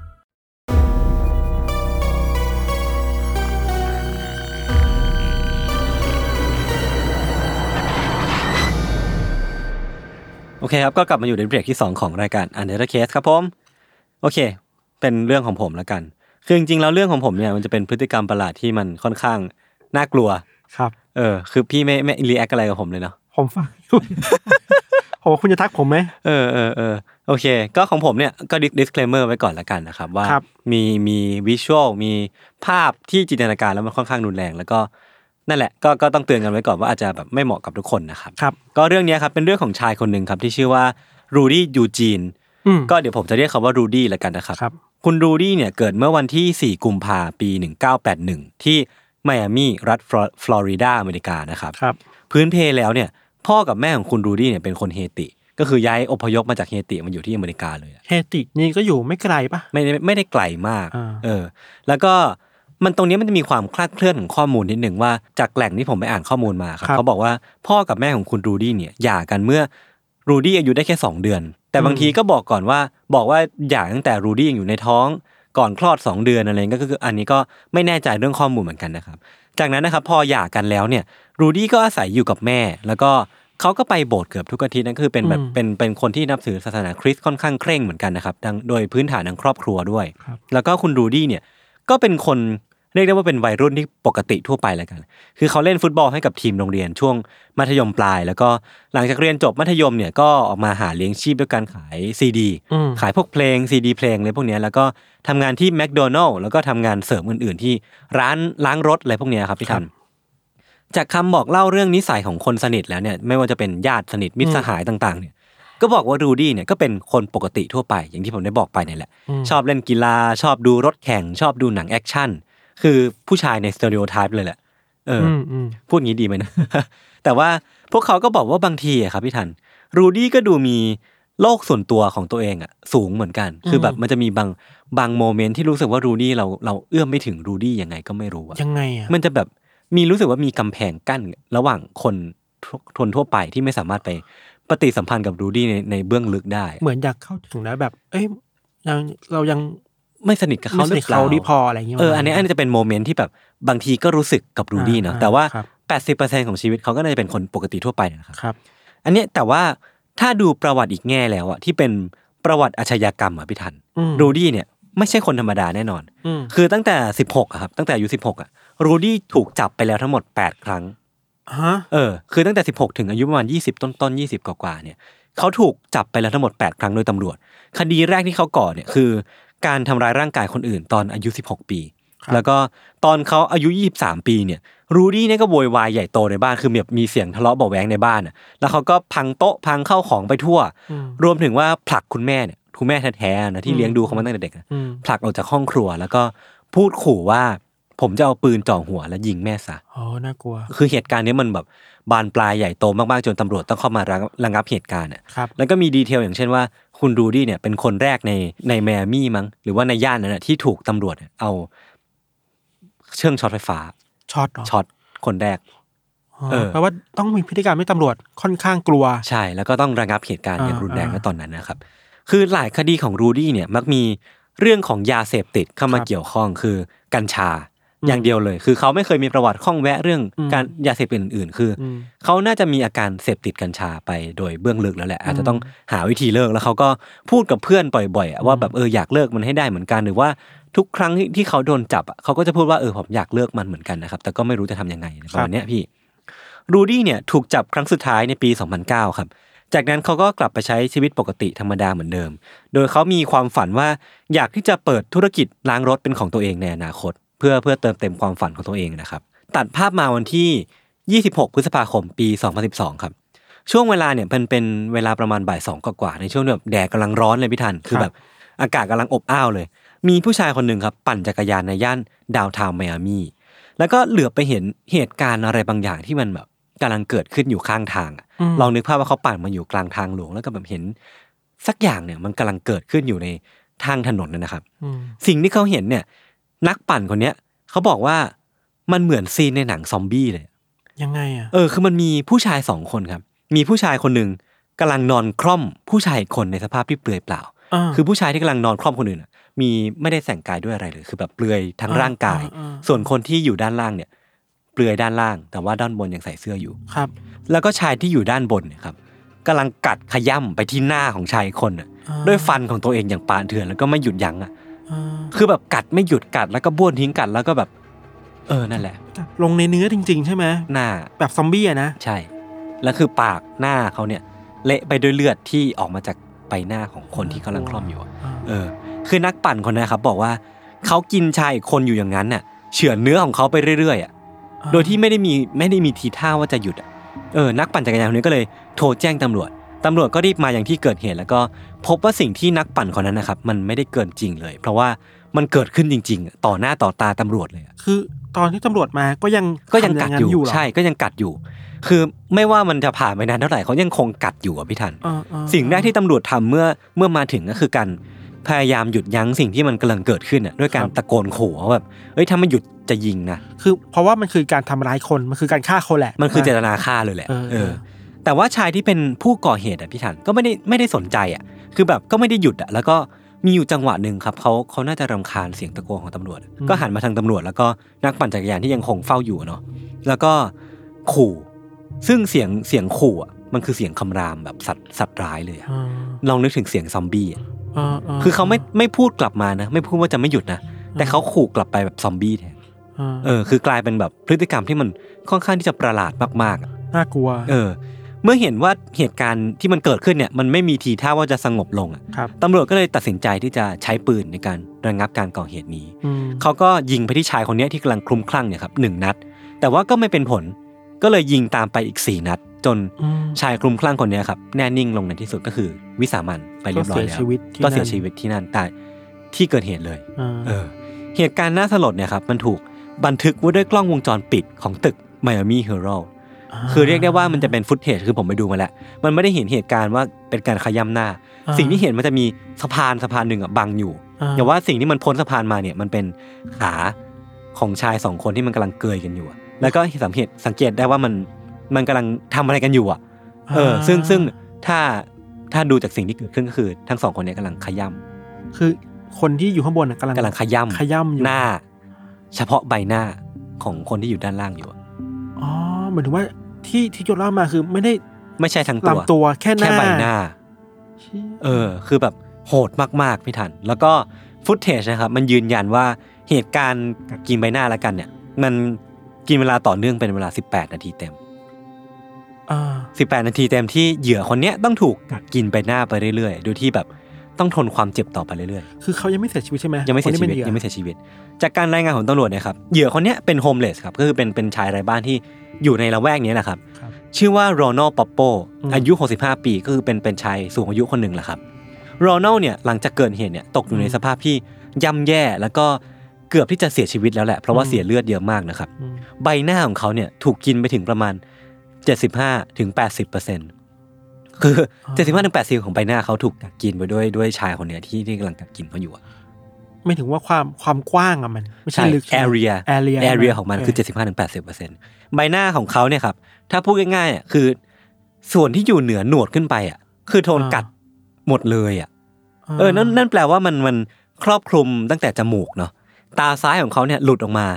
โอเคครับ ก็กลับมาอยู่ในเบรกที่ 2 ของรายการ u n d e r Case ครับผม โอเค เป็นเรื่องของผมแล้วกัน คือจริงๆแล้วเรื่องของผมเนี่ยมันจะเป็นพฤติกรรมประหลาดที่มันค่อนข้างน่ากลัว ครับ เออ คือพี่ไม่ไม่รีแอคอะไรกับผมเลยเนาะ ผมฟังอยู่ผมว่าคุณจะทักผมไหมเออเออเออโอเค ก็ของผมเนี่ยก็ disclaimer ไว้ก่อนละกันนะครับ ว่าครับมีมีวิชวลมีภาพที่จินตนาการแล้วมันค่อนข้างรุนแรง แล้วก็ นั่นแหละก็ก็ต้องเตือนกันไว้ก่อนว่าอาจจะแบบไม่เหมาะกับทุกคนนะครับครับ ก็เรื่องเนี้ยครับเป็นเรื่องของชายคนหนึ่งครับที่ชื่อว่ารูดี้ยูจีนอืมก็เดี๋ยวผมจะเรียกเขาว่ารูดี้แล้วกันนะครับครับ คุณรูดี้เนี่ยเกิดเมื่อวันที่ 4 กุมภาปี 1981 ที่ไมอามีรัฐฟลอฟลอริดาอเมริกานะครับครับ พื้นเพแล้วเนี่ยพ่อกับแม่ของคุณรูดี้เนี่ยเป็นคนเฮติก็คือย้ายอพยพมาจากเฮติมาอยู่ที่อเมริกาเลยอะเฮตินี่ก็อยู่ไม่ไกลปะไม่ได้ไม่ได้ไกลมากอ่าเออ แล้วก็ มันตรงนี้มันจะมีความคลาดเคลื่อนของข้อมูลนิดหนึ่งว่าจากแหล่งที่ผมไปอ่านข้อมูลมาครับเขาบอกว่าพ่อกับแม่ของคุณรูดี้เนี่ยหย่ากันเมื่อรูดี้อายุได้แค่สองเดือน แต่บางทีก็บอกก่อนว่าบอกว่าหย่าตั้งแต่รูดี้ยังอยู่ในท้องก่อนคลอด 2 เดือนอะไรเงี้ยก็คืออันนี้ก็ไม่แน่ใจเรื่องข้อมูลเหมือนกันนะครับ จากนั้นนะครับพอหย่ากันแล้วเนี่ยรูดี้ก็อาศัยอยู่กับแม่ แล้วก็เขาก็ไปโบสถ์เกือบทุกอาทิตย์นั่นคือเป็นแบบเป็นเป็นคนที่นับถือศาสนาคริสต์ค่อนข้างเคร่งเหมือนกันนะครับดังโดยพื้นฐานทางครอบครัวด้วย แล้วก็คุณรูดี้เนี่ยก็เป็นคน เรียกได้ว่าเป็นวัยรุ่นที่ปกติทั่วไปแล้วกัน คือเขาเล่นฟุตบอลให้กับทีมโรงเรียนช่วงมัธยมปลาย แล้วก็หลังจากเรียนจบมัธยมเนี่ยก็ออกมาหาเลี้ยงชีพด้วยการขายซีดีอืมขายพวกเพลงซีดีเพลงอะไรพวกเนี้ยแล้วก็ทำงานที่แมคโดนัลล์แล้วก็ทำงานเสริมอื่นๆ ที่ร้านล้างรถอะไรพวกเนี้ยครับพี่ทันจากคำบอกเล่าเรื่องนิสัยของคนสนิทแล้วเนี่ยไม่ว่าจะเป็นญาติสนิทมิตรสหายต่างๆเนี่ยก็บอกว่ารูดี้เนี่ยก็เป็นคนปกติทั่วไปอย่างที่ผมได้บอกไปเนี่ยแหละ ชอบเล่นกีฬาชอบดูรถแข่งชอบดูหนังแอคชั่น คือผู้ชายใน stereotype เลยแหละ เออออืมอืมพูดงี้ดีไหมนะ แต่ว่าพวกเขาก็บอกว่าบางทีอะครับพี่ทัน รูดี้ก็ดูมีโลกส่วนตัวของตัวเองอะสูงเหมือนกัน คือแบบมันจะมีบางบาง moment ที่รู้สึกว่ารูดี้เราเราเอื้อมไม่ถึงรูดี้ยังไงก็ไม่รู้อะยังไงอะมันจะแบบมีรู้สึกว่ามีกำแพงกั้นระหว่างคนทุกคนทั่วไปที่ไม่สามารถไปปฏิสัมพันธ์กับรูดี้ในในเบื้องลึกได้ เหมือนอยากเข้าถึงแล้วแบบ เอ้ยยังเรายัง ไม่สนิทกับเขาไม่หสรืนิทอเปล่าเขาดีพออะไรอย่างเงี้ยเอออันนี้อันนี้จะเป็น moment ที่แบบบางทีก็รู้สึกกับรูดี้เนาะอ่าแต่ว่าครับ80%ของชีวิตเขาก็น่าจะเป็นคนปกติทั่วไปนะครับครับ อันเนี้ยแต่ว่าถ้าดูประวัติอีกแง่แล้วอะที่เป็นประวัติอาชญากรรมอะพี่ทันอืมรูดี้เนี่ยไม่ใช่คนธรรมดาแน่นอนอืมคือตั้งแต่ 16อะครับตั้งแต่อายุ16อะรูดี้ถูกจับไปแล้วทั้งหมด 8 ครั้งฮะเออ คือตั้งแต่ 16 ถึงอายุประมาณ 20 ต้นต้นๆ20 กว่าๆเนี่ยเขาถูกจับไปแล้วทั้งหมด 8 ครั้งโดยตำรวจ คดีแรกที่เขาก่อเนี่ยคือ การทำร้ายร่างกายคนอื่นตอนอายุ 16 ปี แล้วก็ตอนเขาอายุ 23 ปีเนี่ยรูดี้เนี่ยก็โวยวายใหญ่โตในบ้านคือแบบมีเสียงทะเลาะเบาะแว้งในบ้านอะแล้วเขาก็พังโต๊ะพังข้าวของไปทั่ว รวมถึงว่าผลักคุณแม่เนี่ยคุณแม่แท้ๆนะที่เลี้ยงดูเขามาตั้งแต่เด็กอะอืมผลักออกจากห้องครัว แล้วก็พูดขู่ว่าผมจะเอาปืนจ่อหัวแล้วยิงแม่ซะโอ้น่ากลัว คือเหตุการณ์นี้มันแบบบานปลายใหญ่โตมากๆจนตำรวจต้องเข้ามาระงับระงับเหตุการณ์อะครับแล้วก็มี detail อย่างเช่นว่า คุณรูดี้เนี่ยเป็นคนแรกในในไมอามี่มั้งหรือว่าในย่านนั้นนะที่ถูกตำรวจเนี่ยเอาเครื่องช็อตไฟฟ้าช็อตเหรอช็อตคนแรกเออแปลว่าต้องมีพฤติกรรมให้ตำรวจค่อนข้างกลัว ใช่ แล้วก็ต้องระงับเหตุการณ์อย่างอ่ารุนแรงอ่าในตอนนั้นนะครับ คือหลายคดีของรูดี้เนี่ยมักมีเรื่องของยาเสพติดเข้ามาครับเกี่ยวข้องคือกัญชา อืมอย่างเดียวเลย คือเขาไม่เคยมีประวัติข้องแวะเรื่องอืมการยาเสพติดอื่น ๆ คืออมเขาน่าจะมีอาการเสพติดกัญชาไปโดยเบื้องลึกแล้วแหละ อาจจะต้องหาวิธีเลิกแล้วเขาก็พูดกับเพื่อนบ่อยๆอะว่าแบบเอออยากเลิกมันให้ได้เหมือนกันหรือว่าทุกครั้งที่ที่เขาโดนจับอะเขาก็จะพูดว่าเออผมอยากเลิกมันเหมือนกันนะครับ แต่ก็ไม่รู้จะทำยังไงประมาณเนี้ยพี่รูดี้เนี่ยถูกจับครั้งสุดท้ายในปี 2009 ครับ จากนั้นเขาก็กลับไปใช้ชีวิตปกติธรรมดาเหมือนเดิม โดยเขามีความฝันว่าอยากที่จะเปิดธุรกิจล้างรถเป็นของตัวเองในอนาคต เพื่อเพื่อเติมเต็มความฝันของตัวเองนะครับ ตัดภาพมาวันที่ 26 พฤษภาคมปี 2012 ครับช่วงเวลาเนี่ยเป็นเป็นเวลาประมาณบ่ายสองกว่าๆในช่วงที่แบบแดดกำลังร้อนเลยพี่ทันคือแบบอากาศกำลังอบอ้าวเลย มีผู้ชายคนหนึ่งครับ ปั่นจักรยานในย่านดาวน์ทาวน์ไมอามีแล้วก็เหลือบไปเห็นเหตุการณ์อะไรบางอย่างที่มันแบบกำลังเกิดขึ้นอยู่ข้างทางอะลองนึกภาพว่าเขาปั่นมาอยู่กลางทางหลวงแล้วก็แบบเห็น สักอย่างเนี่ยมันกำลังเกิดขึ้นอยู่ในทางถนนนะนะครับอืมสิ่งที่เขาเห็นเนี่ย นักปั่นคนเนี้ยเขาบอกว่ามันเหมือนซีนในหนังซอมบี้เลย ยังไงอะเออคือมันมีผู้ชายสองคนครับ มีผู้ชายคนหนึ่งกำลังนอนคล่อมผู้ชายอีกคนในสภาพที่เปลือยเปล่าอ่า คือผู้ชายที่กำลังนอนคล่อมคนอื่นอะมีไม่ได้แต่งกายด้วยอะไรเลย คือแบบเปลือยทั้งอ่าร่างกายอ่าอ่าส่วนคนที่อยู่ด้านล่างเนี่ย เปลือยด้านล่าง แต่ว่าด้านบนยังใส่เสื้ออยู่ครับ แล้วก็ชายที่อยู่ด้านบนเนี่ยครับกำลังกัดขย่ำไปที่หน้าของชายอีกคนน่ะอ่าด้วยฟันของตัวเองอย่างปานเถื่อนแล้วก็ไม่หยุดยั้งอะอ่า คือแบบกัดไม่หยุดกัดแล้วก็บ้วนทิ้งกัดแล้วก็แบบ เออนั่นแหละ ลงในเนื้อจริง ๆ ใช่ไหมหน้าแบบซอมบี้อะนะใช่ แล้วคือปากหน้าเขาเนี่ย เละไปด้วยเลือดที่ออกมาจากใบหน้าของคนที่กำลังคล่อมอยู่อะอ่าเออ คือนักปั่นคนนั้นครับบอกว่าเขากินชายอีกคนอยู่อย่างนั้นน่ะเฉือนเนื้อของเขาไปเรื่อยๆอะโดยที่ไม่ได้มีไม่ได้มีทีท่าว่าจะหยุดอะเออนักปั่นจักรยานคนนี้ก็เลยโทรแจ้งตำรวจตำรวจก็รีบมาอย่างที่เกิดเหตุแล้วก็ พบว่าสิ่งที่นักปั่นคนนั้นนะครับ มันไม่ได้เกินจริงเลย เพราะว่ามันเกิดขึ้นจริงๆอะต่อหน้าต่อตาตำรวจเลยอะคือ ตอนที่ตำรวจมาก็ยังก็ยังกัดทำาอยู่เหรใช่ก็ยังกัดอยู่ คือไม่ว่ามันจะผ่านไปนานเท่าไหร่เขายังคงกัดอยู่อะพี่ทันอ่าอ่าสิ่งแรกที่ตำรวจทำเมื่อเมื่อมาถึงก็คือการพยายามหยุดยั้งสิ่งที่มันกำลังเกิดขึ้นอะด้วยการตะโกนขู่ว่าแบบเอ้ยถ้าไม่หยุดจะยิงนะคือเพราะว่ามันคือการทำร้ายคนมันคือการฆ่าคนแหละ มันคือเจถูกตไหนาฆ่าเลยแหละเออเออแต่ว่าชายที่เป็นผู้ก่อเหตุอะพี่ทันก็ไม่ได้ไม่ได้สนใจอะ คือแบบก็ไม่ได้หยุดอะแล้วก็มีอยู่จังหวะหนึ่งครับเขาเขาน่าจะรำคาญเสียงตะโกนของตำรวจ ก็หันมาทางตำรวจ แล้วก็นักปั่นจักรยานที่ยังคงเฝ้าอยู่อะเนาะแล้วก็ขู่ ซึ่งเสียงเสียงขู่อะมันคือเสียงคำรามแบบสัตว์สัตว์ร้ายเลยอะอ่าลองนึกถึงเสียงซอมบี้อะอ่าาคือเขาไม่ไม่พูดกลับมานะ ไม่พูดว่าจะไม่หยุดนะแต่เขาขู่กลับไปแบบซอมบี้แทนอ่าเออ คือกลายเป็นแบบพฤติกรรมที่มันค่อนข้างที่จะประหลาดมากๆอะน่ากลัว เออ เมื่อเห็นว่าเหตุการณ์ที่มันเกิดขึ้นเนี่ยมันไม่มีทีท่าว่าจะสงบลงอะครับตำรวจก็เลยตัดสินใจที่จะใช้ปืนในการระงับการก่อเหตุนี้อืมเขาก็ยิงไปที่ชายคนเนี้ยที่กำลังคลุ้มคลั่งเนี่ยครับหนึ่งนัด แต่ว่าก็ไม่เป็นผลก็เลยยิงตามไปอีกสี่นัด จนอืมชายคลุ้มคลั่งคนเนี้ยครับแน่นิ่งลงในที่สุดก็คือ วิสามันไปเรียบร้อยแล้วก็เสียชีวิตที่ก็เสียนั่นชีวิตที่นั่นแต่ที่เกิดเหตุเลยอ่าเออ เหตุการณ์น่าสลดเนี่ยครับมันถูกบันทึกไว้ด้วยกล้องวงจรปิดของตึกไมอามี่เฮโร่ คือเรียกได้ว่ามันจะเป็นฟุตเทจคือผมไปดูมาแล้ว มันไม่ได้เห็นเหตุการณ์ว่าเป็นการขย้ำหน้าอ่าสิ่งที่เห็นมันจะมีสะพานสะพานหนึ่งอะบังอยู่อ่าอย่าว่าสิ่งที่มันพ้นสะพานมาเนี่ยมันเป็นขาของชายสองคนที่มันกำลังเกยกันอยู่อะแล้วก็สังเกตสังเกตได้ว่ามันมันกำลังทำอะไรกันอยู่อะเออ ซึ่งซึ่งถ้าถ้าดูจากสิ่งที่เกิดขึ้นก็คือ ทั้งสองคนเนี้กำลังขย้ำคือคนที่อยู่ข้างบนน่ะกำลังกำลังขย้ำขย่ำอยู่หน้า เฉพาะใบหน้าของคนที่อยู่ด้านล่างอยู่อะอ๋อเหมือนถึงว่า ที่ที่โยนเล่ามาคือไม่ได้ไม่ใช่ทั้งตัวลำตัวแค่หน้าแค่ใบหน้าเชี่ยเออ คือแบบโหดมากๆพี่ทัน แล้วก็ฟุตเทจนะครับ มันยืนยันว่าเหตุการณ์กินใบหน้าแล้วกันเนี่ย มันกินเวลาต่อเนื่องเป็นเวลา 18 นาทีเต็มอ่า18นาทีเต็มที่เหยื่อคนเนี้ยต้องถูกกัดกินใบหน้าไปเรื่อยๆ โดยที่แบบ ต้องทนความเจ็บต่อไปเรื่อยคือเขายังไม่เสียชีวิตใช่ไหมๆยังไม่เสียชีวิตคนที่ป็นหยังไม่เสียชีวิต จากการรายงานของตำรวจเนี่ยครับเหยื่อคนเนี้ยเป็น homeless ครับก็คือเป็นเป็นชายไร้บ้านที่อยู่ในละแวกเนี้ยแหละครับ ครับชื่อว่าโรนัลป๊อปโปอืมอายุ 65 ปีก็คือเป็นเป็นชายสูงอายุคนหนึ่งแหละครับโรนัลเนี่ยหลังจากเกิดเหตุเนี่ยตกอยู่ในสภาพที่ย่ำแย่แล้วก็เกือบที่จะเสียชีวิตแล้วแหละ เพราะว่าเสียเลือดเยอะมากนะครับ อืม ใบหน้าของเขาเนี่ยถูกกินไปถึงประมาณ 75ถึง80เปอร์เซ็นต์ คือ75ถึง80ของใบหน้าเขาถูกกัดกินไปด้วยด้วยชายคนเนี้ยที่ที่กำลังกัดกินเขาอยู่อะไม่ถึงว่าความความกว้างอะมันไม่ใช่ลึกใช่ไหม area area area ของมันคือ75ถึง80เปอร์เซ็นต์ใบหน้าของเขาเนี่ยครับ ถ้าพูดง่ายๆอะคือ ส่วนที่อยู่เหนือหนวดขึ้นไปอะคือโดนกัดหมดเลยอะเออนั่นนั่นแปลว่ามันมันครอบคลุมตั้งแต่จมูกเนาะตาซ้ายของเขาเนี่ยหลุดออกมา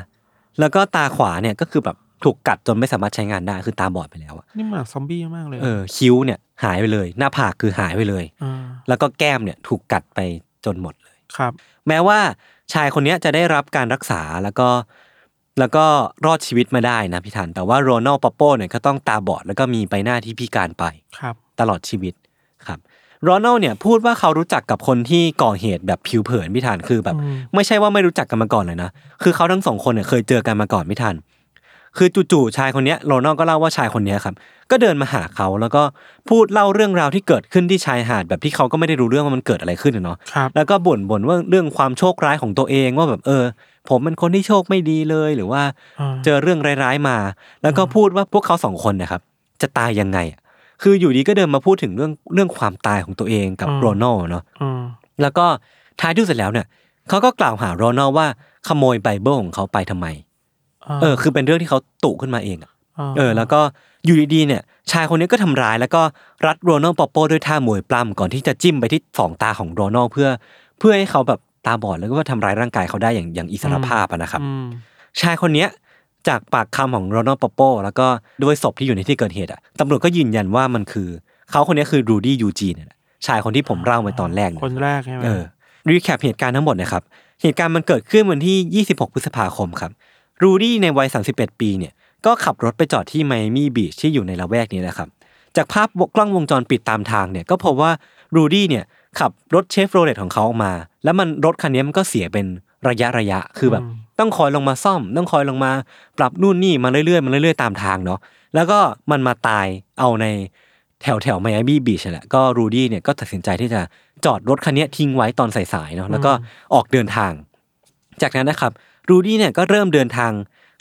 แล้วก็ตาขวาเนี่ยก็คือแบบ ถูกกัดจนไม่สามารถใช้งานได้คือตาบอดไปแล้วอะนี่มันซอมบี้มากเลยเออคิ้วเนี่ยหายไปเลย หน้าผากคือหายไปเลยาแล้วก็แก้มเนี่ยถูกกัดไปจนหมดเลยครับ แม้ว่าชายคนเนี้ยจะได้รับการรักษาแล้วก็แล้วก็รอดชีวิตมาได้นะพี่ทันแต่ว่าโรนัลปอปโปเนี่ยก็ต้องตาบอดแล้วก็มีใบหน้าที่พิการไปครับ ตลอดชีวิตครับโรนัลเนี่ยพูดว่าเขารู้จักกับคนที่ก่อเหตุแบบผิวเผินพี่ทันคือแบบ ไม่ใช่ว่าไม่รู้จักกันมาก่อนเลยนะคือเขาทั้งสองคนเนี่ยเคยเจอกันมาก่อนพี่ทัน คือจู่ๆชายคนเนี้ยโรนัลก็เล่าว่าชายคนเนี้ยครับก็เดินมาหาเขาแล้วก็พูดเล่าเรื่องราวที่เกิดขึ้นที่ชายหาดแบบที่เขาก็ไม่ได้รู้เรื่องว่ามันเกิดอะไรขึ้นอะเนาะครับแล้วก็บ่นบ่นว่าเรื่องความโชคร้ายของตัวเองว่าแบบเออ ผมเป็นคนที่โชคไม่ดีเลยหรือว่าอ่าเจอเรื่องร้ายๆมา แล้วก็พูดว่าพวกเขาสองคนเนะครับ จะตายยังไงอะคืออยู่ดีก็เดินมาพูดถึงเรื่องเรื่องความตายของตัวเองกับโรนัลเนาะอืมแล้วก็ท้ายที่สุดแล้วเนี่ยเขาก็กล่าวหาโรนัลว่าขโมยไบเบิลของเขาไปทำไม เออ คือเป็นเรื่องที่เขาตุ๊ขึ้นมาเองอะเออ แล้วก็อยู่ดีๆเนี่ย ชายคนนี้ก็ทำร้าย แล้วก็รัดโรนัลปอปโปด้วยท่ามวยปล้ำก่อนที่จะจิ้มไปที่สองตาของโรนัลเพื่อ เพื่อให้เขาแบบตาบอดแล้วก็ว่าทำร้ายร่างกายเขาได้อย่างอย่างอิสรภาพอะนะครับอืมชายคนเนี้ยจากปากคำของโรนัลปอปโปแล้วก็ด้วยศพที่อยู่ในที่เกิดเหตุอะตำรวจก็ยืนยันว่ามันคือ เขาคนนี้คือรูดี้ยูจีเนี่ยแหละชายคนที่ผมเล่าไปตอนแรกเนี่ยคนแรกใช่ไหมเออ recap เหตุการณ์ทั้งหมดนะครับเหตุการณ์มันเกิดขึ้นวันที่ 26 พฤษภาคมครับ รูดี้ในวัย 31 ปีเนี่ยก็ขับรถไปจอดที่ Miami Beach ที่อยู่ในละแวกนี้นะครับ จากภาพกล้องวงจรปิดตามทางเนี่ยก็พบว่ารูดี้เนี่ยขับรถเชฟโรเลตของเขาออกมา แล้วมันรถคันนี้มันก็เสียเป็นระยะระยะคือแบบ ต้องคอยลงมาซ่อม ต้องคอยลงมา ปรับนู่นนี่มาเรื่อยๆมาเรื่อยๆตามทางเนาะแล้วก็มันมาตายเอาในแถวแถวไมอามี่บีชแหละก็รูดี้เนี่ยก็ตัดสินใจที่จะจอดรถคันเนี้ยทิ้งไว้ตอนสายๆเนาะแล้วก็ออกเดินทาง จากนั้นนะครับ รูดี้เนี่ยก็เริ่มเดินทาง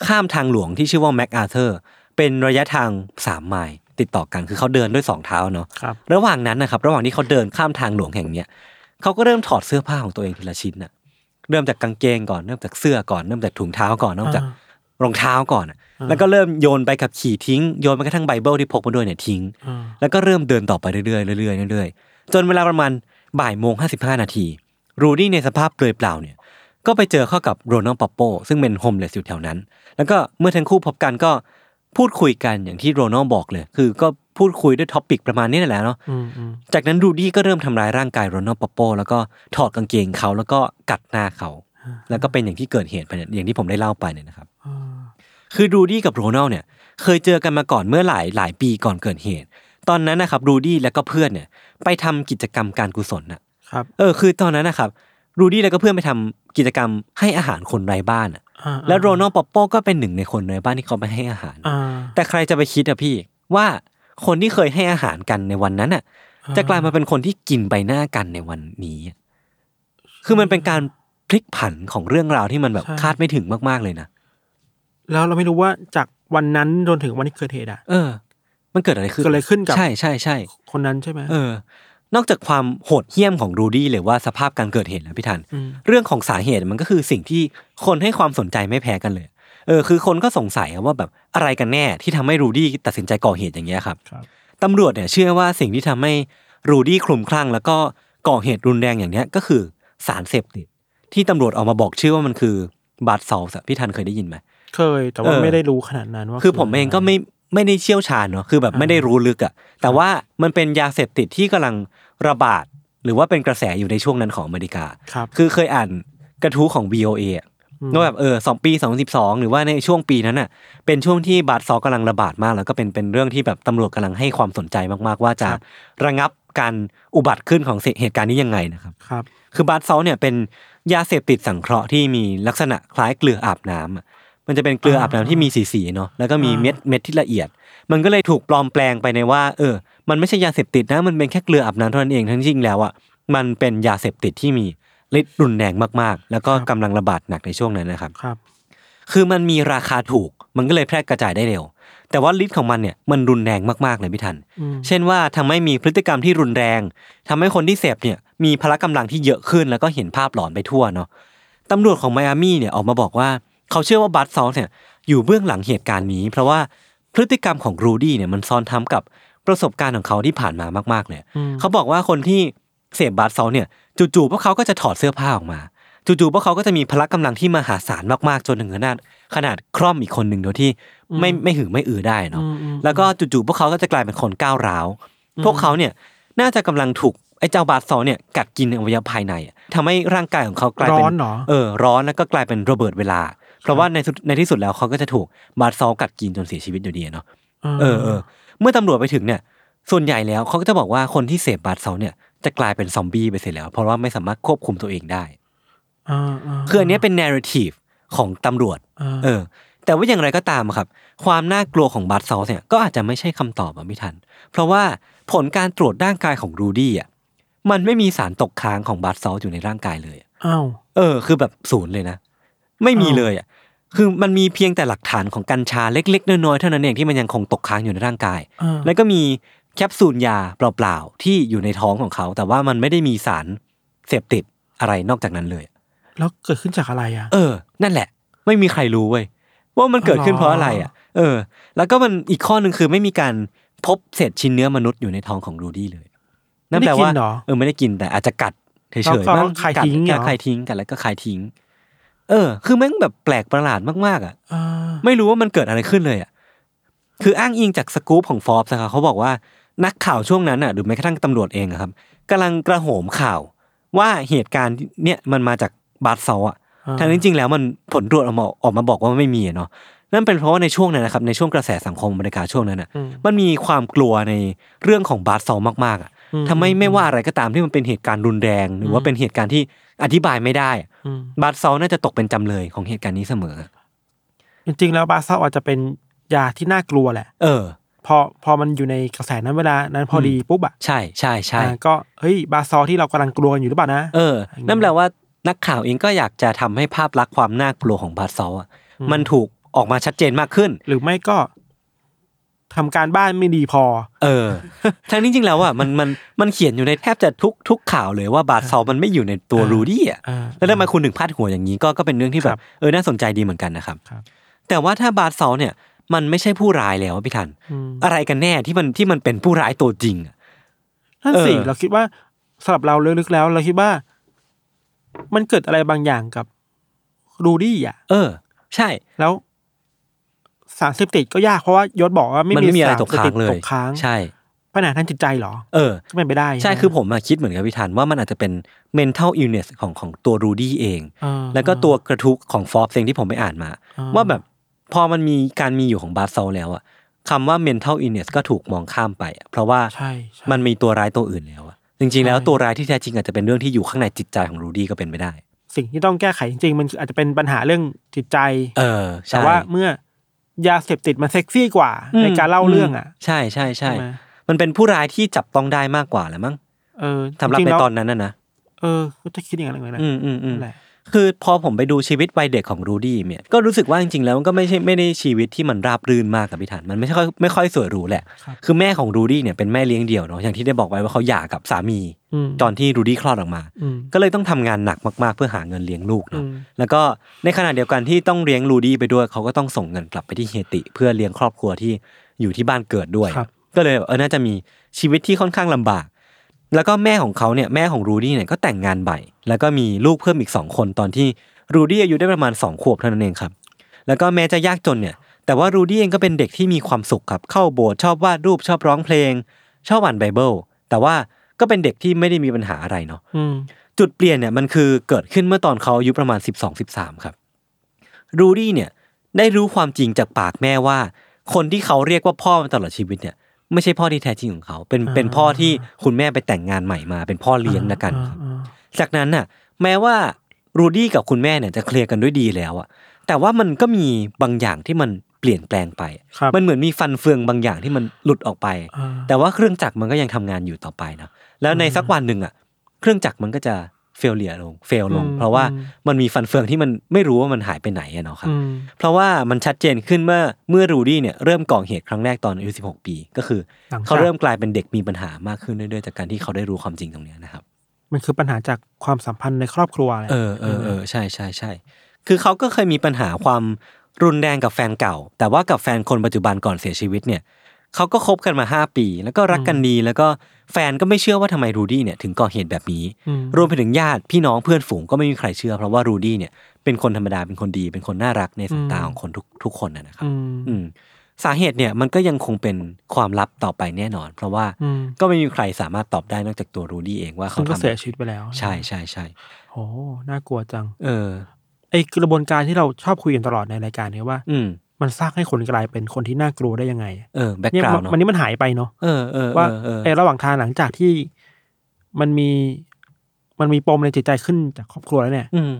ข้ามทางหลวงที่ชื่อว่าแม็กอาเธอร์เป็นระยะทางสามไมล์ติดต่อกันคือเขาเดินด้วยสองเท้าเนาะครับระหว่างนั้นนะครับระหว่างที่เขาเดินข้ามทางหลวงแห่งเนี้ยเขาก็เริ่มถอดเสื้อผ้าของตัวเองทีละชิ้นน่ะเริ่มจากกางเกงก่อนเริ่มจากเสื้อก่อนเริ่มจากถุงเท้าก่อนเริ่มจากรองเท้าก่อนอะแล้วก็เริ่มโยนใบขับขี่ทิ้งโยนไปกระทั่งไบเบิลที่พกมาด้วยเนี่ยทิ้งอ่าแล้วก็เริ่มเดินต่อไปเรื่อยๆเรื่อยๆเรื่อยๆจนเวลาประมาณบ่ายโมงห้าสิบห้านาทีรูดี้ในสภาพเปลือยเปล่าเนี่ย ก็ไปเจอเข้ากับโรนัลปอปโปซึ่งเป็น homeless อยู่แถวนั้น แล้วก็เมื่อทั้งคู่พบกันก็พูดคุยกันอย่างที่โรนัลบอกเลย คือก็พูดคุยด้วย topic ประมาณนี้นั่นแหละเนาะอืมอืมจากนั้นรูดี้ก็เริ่มทำร้ายร่างกายโรนัลปอปโปแล้วก็ถอดกางเกงเขาแล้วก็กัดหน้าเขา แล้วก็เป็นอย่างที่เกิดเหตุไปเนี่ยอย่างที่ผมได้เล่าไปเนี่ยนะครับอ่าคือรูดี้กับโรนัลเนี่ย เคยเจอกันมาก่อนเมื่อหลายหลายปีก่อนเกิดเหตุ ตอนนั้นนะครับรูดี้และก็เพื่อนเนี่ย ไปทำกิจกรรมการกุศลน่ะครับ เออ คือตอนนั้นนะครับ รูดี้แล้วก็เพื่อนไปทำกิจกรรมให้อาหารคนไร้บ้านอะอ่าแล้วโรนัลปอปโปก็เป็นหนึ่งในคนไร้บ้านที่เขาไปให้อาหารอ่าแต่ใครจะไปคิดอะพี่ว่าคนที่เคยให้อาหารกันในวันนั้นอะ จะกลายมาเป็นคนที่กินใบหน้ากันในวันนี้อะคือมันเป็นการพลิกผันของเรื่องราวที่มันแบบคาดไม่ถึงมากๆเลยนะ แล้วเราไม่รู้ว่าจากวันนั้นจนถึงวันที่เกิดเหตุอะ เออ มันเกิดอะไรขึ้นเกิดอะไรขึ้นกับใช่ใช่ใช่คนนั้นใช่ไหมเออ นอกจากความโหดเหี้ยมของรูดี้หรือว่าสภาพการเกิดเหตุแล้วพี่ธัญเรื่องของสาเหตุมันก็คือสิ่งที่คนให้ความสนใจไม่แพ้กันเลย เออคือคนก็สงสัยว่าแบบอะไรกันแน่ที่ทำให้รูดี้ตัดสินใจก่อเหตุอย่างเงี้ยครับครับตำรวจเนี่ยเชื่อว่าสิ่งที่ทำให้รูดี้คลุมคลั่ง แล้วก็ก่อเหตุรุนแรงอย่างเนี้ยก็คือสารเสพติดที่ตำรวจออกมาบอกชื่อว่ามันคือบาดซอลส์อะพี่ทันเคยได้ยินไหมเคยแต่ว่าเออไม่ได้รู้ขนาดนั้นว่า คือผมเองก็ไม่ ไม่ได้เชี่ยวชาญเนาะคือแบบไม่ได้รู้ลึกอะแต่ว่ามันเป็นยาเสพติดที่กำลังระบาด หรือว่าเป็นกระแสอยู่ในช่วงนั้นของอเมริกาครับคือเคยอ่านกระทู้ของ VOA อะอืมว่าแบบเออสองปีสองสิบสองหรือว่าในช่วงปีนั้นน่ะเป็นช่วงที่บาดซอลกำลังระบาดมาก แล้วก็เป็นเป็นเรื่องที่แบบตำรวจกำลังให้ความสนใจมากๆ ว่าจะระงับการอุบัติขึ้นของเหตุการณ์นี้ยังไงนะครับครับคือบาดซอลเนี่ยเป็นยาเสพติดสังเคราะห์ที่มีลักษณะคล้ายเกลืออาบน้ำอะ มันจะเป็นเกลืออาบน้ำที่มีสีๆเนาะแล้วก็มีอ่าเม็ดเม็ดที่ละเอียด มันก็เลยถูกปลอมแปลงไปในว่า เออ มันไม่ใช่ยาเสพติดนะ มันเป็นแค่เกลืออาบน้ำเท่านั้นเองทั้งจริงแล้วอะมันเป็นยาเสพติดที่มีฤทธิ์รุนแรงมากๆ แล้วก็กำลังระบาดหนักในช่วงนั้นนะครับครับ คือมันมีราคาถูกมันก็เลยแพร่กระจายได้เร็ว แต่ว่าฤทธิ์ของมันเนี่ยมันรุนแรงมากๆเลยพี่ทันอืมเช่นว่าทำให้มีพฤติกรรมที่รุนแรงทำให้คนที่เสพเนี่ยมีพละกำลังที่เยอะขึ้นแล้วก็เห็นภาพหลอนไปทั่วเนาะตำรวจของไมอามี่เนี่ยออกมาบอกว่า เขาเชื่อว่าบัตซอลเนี่ยอยู่เบื้องหลังเหตุการณ์นี้ เพราะว่าพฤติกรรมของรูดี้เนี่ยมันซ้อนทับกับประสบการณ์ของเขาที่ผ่านมามากๆเลยอืมเขาบอกว่าคนที่เสพบัตซอลเนี่ยจู่ๆพวกเขาก็จะถอดเสื้อผ้าออกมาจู่ๆพวกเขาก็จะมีพละกำลังที่มหาศาลมากๆจนถึงขนาดขนาดคร่อมอีกคนหนึ่งโดยที่ไม่ไม่หือไม่อือได้เนาะอืมอืมแล้วก็จู่ๆพวกเขาก็จะกลายเป็นคนก้าวร้าว พวกเขาเนี่ยน่าจะกำลังถูกไอ้เจ้าบาดซอลเนี่ยกัดกินอวัยวะภายในอะทำให้ร่างกายของเขากลายเป็นร้อนเหรอเออร้อนแล้วก็กลายเป็นระเบิดเวลา เพราะว่าในสุดในที่สุดแล้วเขาก็จะถูกบาดซอลกัดกินจนเสียชีวิตอยู่ดีอะเนาะเออเออเมื่อตำรวจไปถึงเนี่ย ส่วนใหญ่แล้วเขาก็จะบอกว่าคนที่เสพบาดซอลเนี่ยจะกลายเป็นซอมบี้ไปเสียแล้ว เพราะว่าไม่สามารถควบคุมตัวเองได้อ่าาคืออันเนี้ยเป็น narrative ของตำรวจอ่าเออ แต่ว่าอย่างไรก็ตามอะครับ ความน่ากลัวของบัตซอสเนี่ยก็อาจจะไม่ใช่คำตอบอะพี่ทัน เพราะว่าผลการตรวจร่างกายของรูดี้อะมันไม่มีสารตกค้างของบัตซอสอยู่ในร่างกายเลยอะอ้าวเออ คือแบบศูนย์เลยนะ ไม่มีอ้าวเลยอะ คือมันมีเพียงแต่หลักฐานของกัญชาเล็ก ๆ น้อยๆเท่านั้นเองที่มันยังคงตกค้างอยู่ในร่างกายอ่าแล้วก็มีแคปซูลยาเปล่าๆที่อยู่ในท้องของเขา แต่ว่ามันไม่ได้มีสารเสพติดอะไรนอกจากนั้นเลย แล้วเกิดขึ้นจากอะไรอะ เออ นั่นแหละ ไม่มีใครรู้เว้ยว่ามันเกิดขึ้นเพราะอะไรอะ เออ แล้วก็มันอีกข้อหนึ่งคือไม่มีการพบเศษชิ้นเนื้อมนุษย์อยู่ในท้องของรูดี้เลย นั่นแปลว่าไม่ได้กินเหรอเออไม่ได้กินแต่อาจจะกัดเฉยแล้วๆก็บ้างคายกัดทิ้งเหรอคายทิ้งกันแล้วก็คายทิ้ง เออ คือแม่งแบบแปลกประหลาดมากๆอะอ่าไม่รู้ว่ามันเกิดอะไรขึ้นเลยอะคืออ้างอิงจากสกู๊ปของฟอ b ส์นะครับเขาบอกว่านักข่าวช่วงนั้นอะหรือแม้กระทั่งตำรวจเองอะครับกำลังกระโหมข่าว ว่าเหตุการณ์เนี่ยมันมาจากบาร์เซาอะอ่าทั้งที่จริงๆแล้วมันผลตรวจออกมาออกมาบอกว่าไม่มีอะเนาะนั่นเป็นเพราะว่าในช่วงนั้นนะครับในช่วงกระแสสังคมอเมริกาช่วงนั้นอะอืมมันมีความกลัวในเรื่องของบาร์เซามากๆอะอืมทำให้ไม่ว่าอะไรก็ตามที่มันเป็นเหตุการณ์รุนแรง หรือว่าเป็นเหตุการณ์ที่ อธิบายไม่ได้อะอืมบาร์เซาน่าจะตกเป็นจำเลยของเหตุการณ์นี้เสมอ จริงๆ แล้วบาซาอาจจะเป็นยาที่น่ากลัวแหละ เออ พอพอมันอยู่ในกระแสนั้นเวลานั้นพอดีปุ๊บอะใช่ใช่ใช่อ่าก็เฮ้ยบาซอที่เรากำลังกลัวกันอยู่หรือเปล่านะเออนั่นแปลว่านักข่าวเองก็อยากจะทำให้ภาพลักษณ์ความน่ากลัวของบาร์เซาอะมันถูกออกมาชัดเจนมากขึ้น หรือไม่ก็ ทำการบ้านไม่ดีพอ เออ ทั้งนี้จริงๆแล้วอะมันมันมันเขียนอยู่ในแทบจะทุกทุกข่าวเลยว่าบาร์เซามันไม่อยู่ในตัวอ่ารูดี้อะอ่าแล้วทำไมคุณถึงพาดหัวอย่างนี้ก็ก็เป็นเรื่องที่แบครับบเออน่าสนใจดีเหมือนกันนะครับครับแต่ว่าถ้าบาร์เซาเนี่ย มันไม่ใช่ผู้ร้ายแล้วอะพี่ทันอืมอะไรกันแน่ที่มันที่มันเป็นผู้ร้ายตัวจริงอะนั่นสิเออเราคิดว่าสำหรับเราลึกๆแล้ว เราคิดว่า มันเกิดอะไรบางอย่างกับรูดี้อะ เออ ใช่แล้ว สารเสพติดก็ยากเพราะว่ายศบอกว่าไม่มันไม่มีอะไรสารตกค้างเลยตกค้างใช่ปัญหาทางจิตใจเหรอ เออก็เป็นไปได้ ใช่ไหคือผมอะคิดเหมือนกับพี่ทันว่ามันอาจจะเป็น mental illness ของของตัวรูดี้เองอ่าแล้วก็ตัวกระทุกของฟอ b เองที่ผมไปอ่านมาอ่าว่าแบบพอมันมีการมีอยู่ของบาร์เซลแล้วอะคำว่า mental illness ก็ถูกมองข้ามไปอะเพราะว่าใช่ใช่มันมีตัวร้ายตัวอื่นแล้วอะจริง ๆ แล้วใช่ตัวร้ายที่แท้จริงอาจจะเป็นเรื่องที่อยู่ข้างในจิตใจของรูดี้ก็เป็นไปได้ สิ่งที่ต้องแก้ไขจริงๆ มันอาจจะเป็นปัญหาเรื่องจิตใจ เออใช่แต่ว่าเมื่อ ยาเสพติดมันเซ็กซี่กว่าอืมในการเล่าเรื่องอะ ใช่ใช่ใช่ใช่ไหมมันเป็นผู้ร้ายที่จับต้องได้มากกว่าแหละมั้งเออสำหรับจงๆในแล้วตอนนั้นน่ะนะเออก็จะคิดอย่างนั้นเลยนะอืมอืมอืมนั่นแหละ คือพอผมไปดูชีวิตวัยเด็กของรูดี้เนี่ยก็รู้สึกว่าจริงๆแล้วมันก็ไม่ใช่ไม่ได้ชีวิตที่มันราบรื่นมากกับพี่ธัญมันไม่ค่อยไม่ค่อยสวยหรูแหละครับคือแม่ของรูดี้เนี่ยเป็นแม่เลี้ยงเดี่ยวเนาะอย่างที่ได้บอกไว้ว่าเขาหย่ากับสามีอืมตอนที่รูดี้คลอดออกมาอืมก็เลยต้องทำงานหนักมากๆ เพื่อหาเงินเลี้ยงลูกเนาะอืมแล้วก็ในขณะเดียวกันที่ต้องเลี้ยงรูดี้ไปด้วยเขาก็ต้องส่งเงินกลับไปที่เฮติ เพื่อเลี้ยงครอบครัวที่อยู่ที่บ้านเกิดด้วยครับก็เลยเออน่าจะมีชีวิตที่ค่อนข้างลำบาก แล้วก็แม่ของเขาเนี่ยแม่ของรูดี้เนี่ยก็แต่งงานใหม่แล้วก็มีลูกเพิ่มอีกสองคนตอนที่รูดี้อายุได้ประมาณสองขวบเท่านั้นเองครับ แล้วก็แม้จะยากจนเนี่ย แต่ว่ารูดี้เองก็เป็นเด็กที่มีความสุขครับ เข้าโบสถ์ชอบวาดรูปชอบร้องเพลง ชอบอ่านไบเบิลแต่ว่าก็เป็นเด็กที่ไม่ได้มีปัญหาอะไรเนาะอืมจุดเปลี่ยนเนี่ยมันคือเกิดขึ้นเมื่อตอนเขาอายุประมาณ 12 13 ครับรูดี้เนี่ยได้รู้ความจริงจากปากแม่ว่า คนที่เขาเรียกว่าพ่อมาตลอดชีวิตเนี่ย ไม่ใช่พ่อที่แท้จริงของเขา เป็นอ่าเป็นพ่อที่คุณแม่ไปแต่งงานใหม่มา เป็นพ่อเลี้ยงนะกันครับอ่าจากนั้นน่ะ แม้ว่ารูดี้กับคุณแม่เนี่ยจะเคลียร์กันด้วยดีแล้วอะแต่ว่ามันก็มีบางอย่างที่มันเปลี่ยนแปลงไปครับมันเหมือนมีฟันเฟืองบางอย่างที่มันหลุดออกไปอ่าแต่ว่าเครื่องจักรมันก็ยังทำงานอยู่ต่อไปนะแล้วในสักวันหนึ่งอะ เครื่องจักรมันก็จะ เฟลเลียลงเฟลลงอืมเพราะว่าอืมมันมีฟันเฟืองที่มันไม่รู้ว่ามันหายไปไหนอะเนาะครับอืมเพราะว่ามันชัดเจนขึ้นเมื่อเมื่อรูดี้เนี่ยเริ่มก่อเหตุครั้งแรกตอนอายุ16 ปี ก็คือหลังจากเขาเริ่มกลายเป็นเด็กมีปัญหามากขึ้นเรื่อยๆจากการที่เขาได้รู้ความจริงตรงเนี้ยนะครับ มันคือปัญหาจากความสัมพันธ์ในครอบครัวแหละเออเออเออใช่ใช่ใช่คือเขาก็เคยมีปัญหาความรุนแรงกับแฟนเก่า แต่ว่ากับแฟนคนปัจจุบันก่อนเสียชีวิตเนี่ย เขาก็คบกันมาห้าปี แล้วก็รักกันดี แล้วก็แฟนก็ไม่เชื่อว่าทำไมรูดี้เนี่ยถึงก่อเหตุแบบนี้อืมรวมไปถึงญาติพี่น้องเพื่อนฝูงก็ไม่มีใครเชื่อ เพราะว่ารูดี้เนี่ยเป็นคนธรรมดาเป็นคนดีเป็นคนน่ารักในสายตาของคนทุกทุกคนนะนะครับอืมอืมสาเหตุเนี่ยมันก็ยังคงเป็นความลับต่อไปแน่นอน เพราะว่าอืมก็ไม่มีใครสามารถตอบได้นอกจากตัวรูดี้เองว่าเขาซึ่งก็ทำเสียชีวิตไปแล้ว ใช่ใช่ใช่โอ้น่ากลัวจัง เออไอกระบวนการที่เราชอบคุยกันตลอดในรายการเนี้ยว่า อื มมันสร้างให้คนกลายเป็นคนที่น่ากลัวได้ยังไง เออ back เนี่ย ground มันเนาะวันนี้มันหายไปเนาะเออเออว่าเออเออไอระหว่างทางหลังจากที่มันมีมันมีปมในจิตใจขึ้นจากครอบครัวแล้วเนี่ย อืม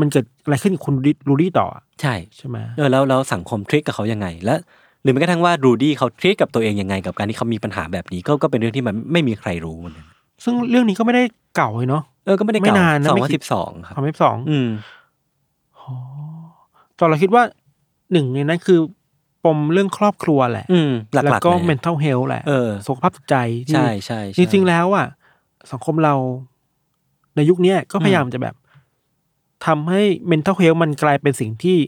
มันเกิดอะไรขึ้นกับคุณรูดี้รูดี้ต่ออะใช่ใช่ไหมเออแล้วแล้วสังคม treat กับเขายังไง และหรือแม้กระทั่งว่ารูดี้เขา treat กับตัวเองยังไง กับการที่เขามีปัญหาแบบนี้ก็ก็เป็นเรื่องที่มันไม่มีใครรู้เหมือนกันซึ่งเรื่องนี้ก็ไม่ได้เก่าเลยเนาะเออก็ไม่ได้ไม่เก่านานนะสองไม่พันคิสิดบสองครับคำที่สองอืมตอนเราคิดว่า หนึ่งในนั้นคือปมเรื่องครอบครัวแหละอืมหลักๆแล้วก็ เลย mental health แหละเออ สุขภาพจิตใจที่ ใช่ใช่จใช่ริงๆแล้วอะสังคมเราในยุคเนี้ยก็พยายามจะแบบทำให้ mental health มันกลายเป็นสิ่งที่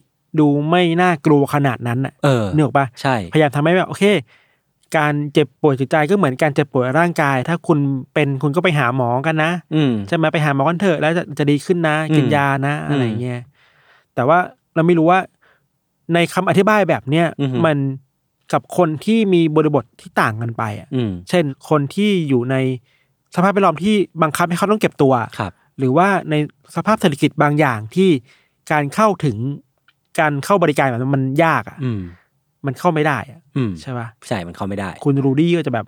ดูไม่น่ากลัวขนาดนั้นอะเออ เนื้ออกปะใช่ พยายามทำให้แบบโอเค การเจ็บป่วยจิตใจก็เหมือนการเจ็บป่วยร่างกาย ถ้าคุณเป็นคุณก็ไปหาหมอกันนะอืม ใช่ไหมไปหาหมอกันเถอะแล้วจะจะดีขึ้นนะ กินอืมยานะ อะไรอืม เงี้ยแต่ว่าเราไม่รู้ว่า ในคำอธิบายแบบเนี้ยอือฮึมันกับคนที่มีบริบทที่ต่างกันไปอะอืมเช่นคนที่อยู่ในสภาพแวดล้อมที่บังคับให้เขาต้องเก็บตัวครับหรือว่าในสภาพเศรษฐกิจบางอย่างที่การเข้าถึงการเข้าบริการแบบนั้นมันยากอะอืมมันเข้าไม่ได้อะอืมใช่ปะใช่มันเข้าไม่ได้ คุณรูดี้ก็จะแบบ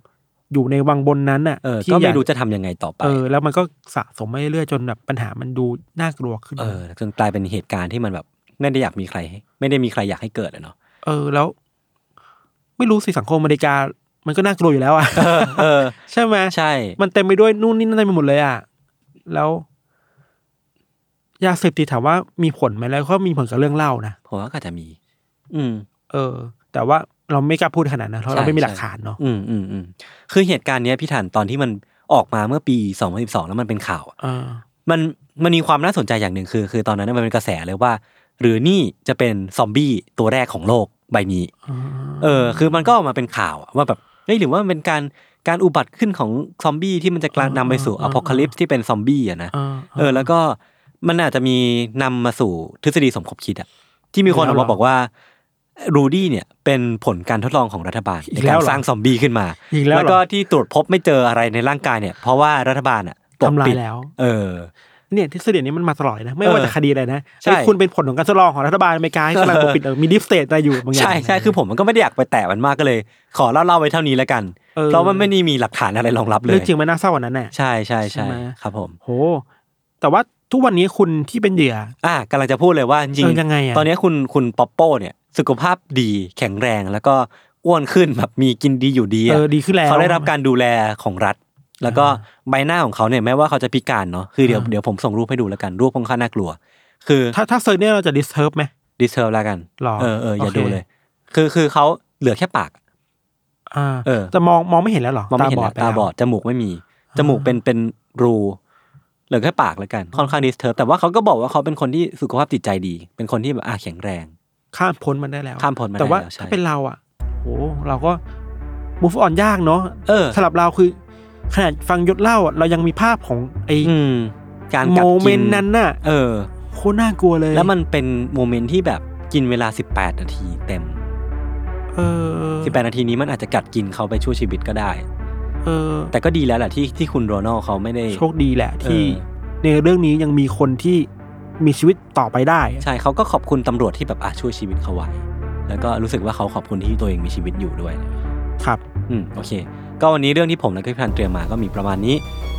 อยู่ในวังบนนั้นอะเออที่ก็อไม่ยารู้จะทำยังไงต่อไปเออแล้วมันก็สะสมมาเรื่อยๆจนแบบปัญหามันดูน่ากลัวขึ้นเออจนกลายเป็นเหตุการณ์ที่มันแบบ ไม่ได้อยากมีใครให้ไม่ได้มีใครอยากให้เกิดอะเนาะเออแล้ว ไม่รู้สิสังคมอเมริกา มันก็น่ากลัวอยู่แล้วอะเออ ใช่ไหมใช่ มันเต็มไปด้วยนู่นนี่นั่นเต็มไปหมดเลยอะแล้วยาเสพติดถามว่ามีผลไหมแล้วก็มีผลกับเรื่องเล่านะผมว่าก็อาจจะมี อืม เออ แต่ว่าเราไม่กล้าพูดขนาดนั้นเพราะเราใช่ไม่มีใช่หลักฐานเนาะอืมอืมอืมคือเหตุการณ์เนี้ยพี่ถันตอนที่มันออกมาเมื่อปี2012แล้วมันเป็นข่าวอะเออมันมันมีความน่าสนใจอย่างหนึ่งคือ คือตอนนั้นมันเป็นกระแสเลยว่า หรือนี่จะเป็นซอมบี้ตัวแรกของโลกใบนี้เออ คือมันก็ออกมาเป็นข่าวอะว่าแบบเฮ้ยหรือว่ามันเป็นการการอุบัติขึ้นของซอมบี้ที่มันจะกลายนำไปสู่ apocalypse ที่เป็นซอมบี้อะนะเออเออแล้วก็มันอาจจะมีนำมาสู่ทฤษฎีสมคบคิดอะที่มีคนออกมาบอกว่ารูดี้เนี่ยเป็นผลการทดลองของรัฐบาลในการสร้างซอมบี้ขึ้นมาอีกแล้วแล้วเหรอก็ที่ตรวจพบไม่เจออะไรในร่างกายเนี่ย เพราะว่ารัฐบาลอะปกปิดทำลายแล้ว เออ เนี่ยทฤษฎีนี้มันมาตลอดเลยนะไม่เออว่าจะคดีอะไรนะใช่ไอ้คุณเป็นผลของการทดลองของรัฐบาลอเมริกาที่กำลังปกปิดเออมี deep state อะไรอยู่บางอย่างใช่ใช่คือผมมันก็ไม่ได้อยากไปแตะมันมากก็เลย ขอเล่าเล่าไว้เท่านี้แล้วกันเออเพราะมันไม่ได้มีหลักฐานอะไรรองรับเลยเรื่องจริงมันน่าเศร้ากว่านั้นแน่ใช่ใช่ใช่ใช่ไหมครับผมโหแต่ว่าทุกวันนี้คุณที่เป็นเหยื่ออะกำลังจะพูดเลยว่าจริงเออยังไงอะตอนนี้คุณคุณป๊อปโป้เนี่ยสุขภาพดีแข็งแรงแล้วก็อ้วนขึ้นแบบมีกินดีอยู่ดีเออะอดีขึ้นแล้วเขาได้รับการดูแลของรัฐ แล้วก็ใบหน้าของเขาเนี่ยแม้ว่าเขาจะพิการเนาะคือเดี๋ยวอ่าเดี๋ยวผมส่งรูปให้ดูแล้วกันรูปค่อนข้างน่ากลัว คือถ้าถ้า search เนี่ยเราจะ disturb ไหมdisturb แล้วกันหรอเออเอออย่าโอเคดูเลย คือคือเขาเหลือแค่ปากอ่าเออจะมองมองไม่เห็นแล้วเหรอมองไม่เห็นแล้วไปตาแล้วบอดจมูกไม่มี จมูกเป็นเป็นรูเหลือแค่ปากแล้วกันค่อนข้าง disturb แต่ว่าเขาก็บอกว่าเขาเป็นคนที่สุขภาพจิตใจดี เป็นคนที่แบบอะแข็งแรง ข้ามพ้นมันได้แล้วข้ามพ้นมาได้แต่ว่าแล้วใช่ถ้าเป็นเราอะโหเราก็ move on ยากเนาะเออสำหรับเราคือ ขนาดฟังยศเล่าอะเรายังมีภาพของไอ้อืมการกัดเมกิน moment นั้นน่ะ เออโคตรน่ากลัวเลย แล้วมันเป็น moment ที่แบบกินเวลา 18 นาทีเต็มเออ18 นาทีนี้มันอาจจะกัดกินเขาไปชั่วชีวิตก็ได้ เออ แต่ก็ดีแล้วแหละที่ที่คุณโรนัลเขาไม่ได้โชคดีแหละที่เออในเรื่องนี้ยังมีคนที่มีชีวิตต่อไปได้ ใช่เขาก็ขอบคุณตำรวจที่แบบอะช่วยชีวิตเขาไว้ แล้วก็รู้สึกว่าเขาขอบคุณที่ตัวเองมีชีวิตอยู่ด้วย ครับ อืมโอเค ก็วันนี้เรื่องที่ผมและพี่พันเตรียมมาก็มีประมาณนี้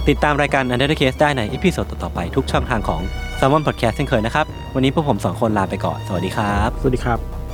ติดตามรายการ Under the Case ได้ในอีพิโซดต่อๆไปทุกช่องทางของ s ซ l m o n Podcast เช่นเคยนะครับ วันนี้พวกผมสองคนลาไปก่อน สวัสดีครับ สวัสดีครับ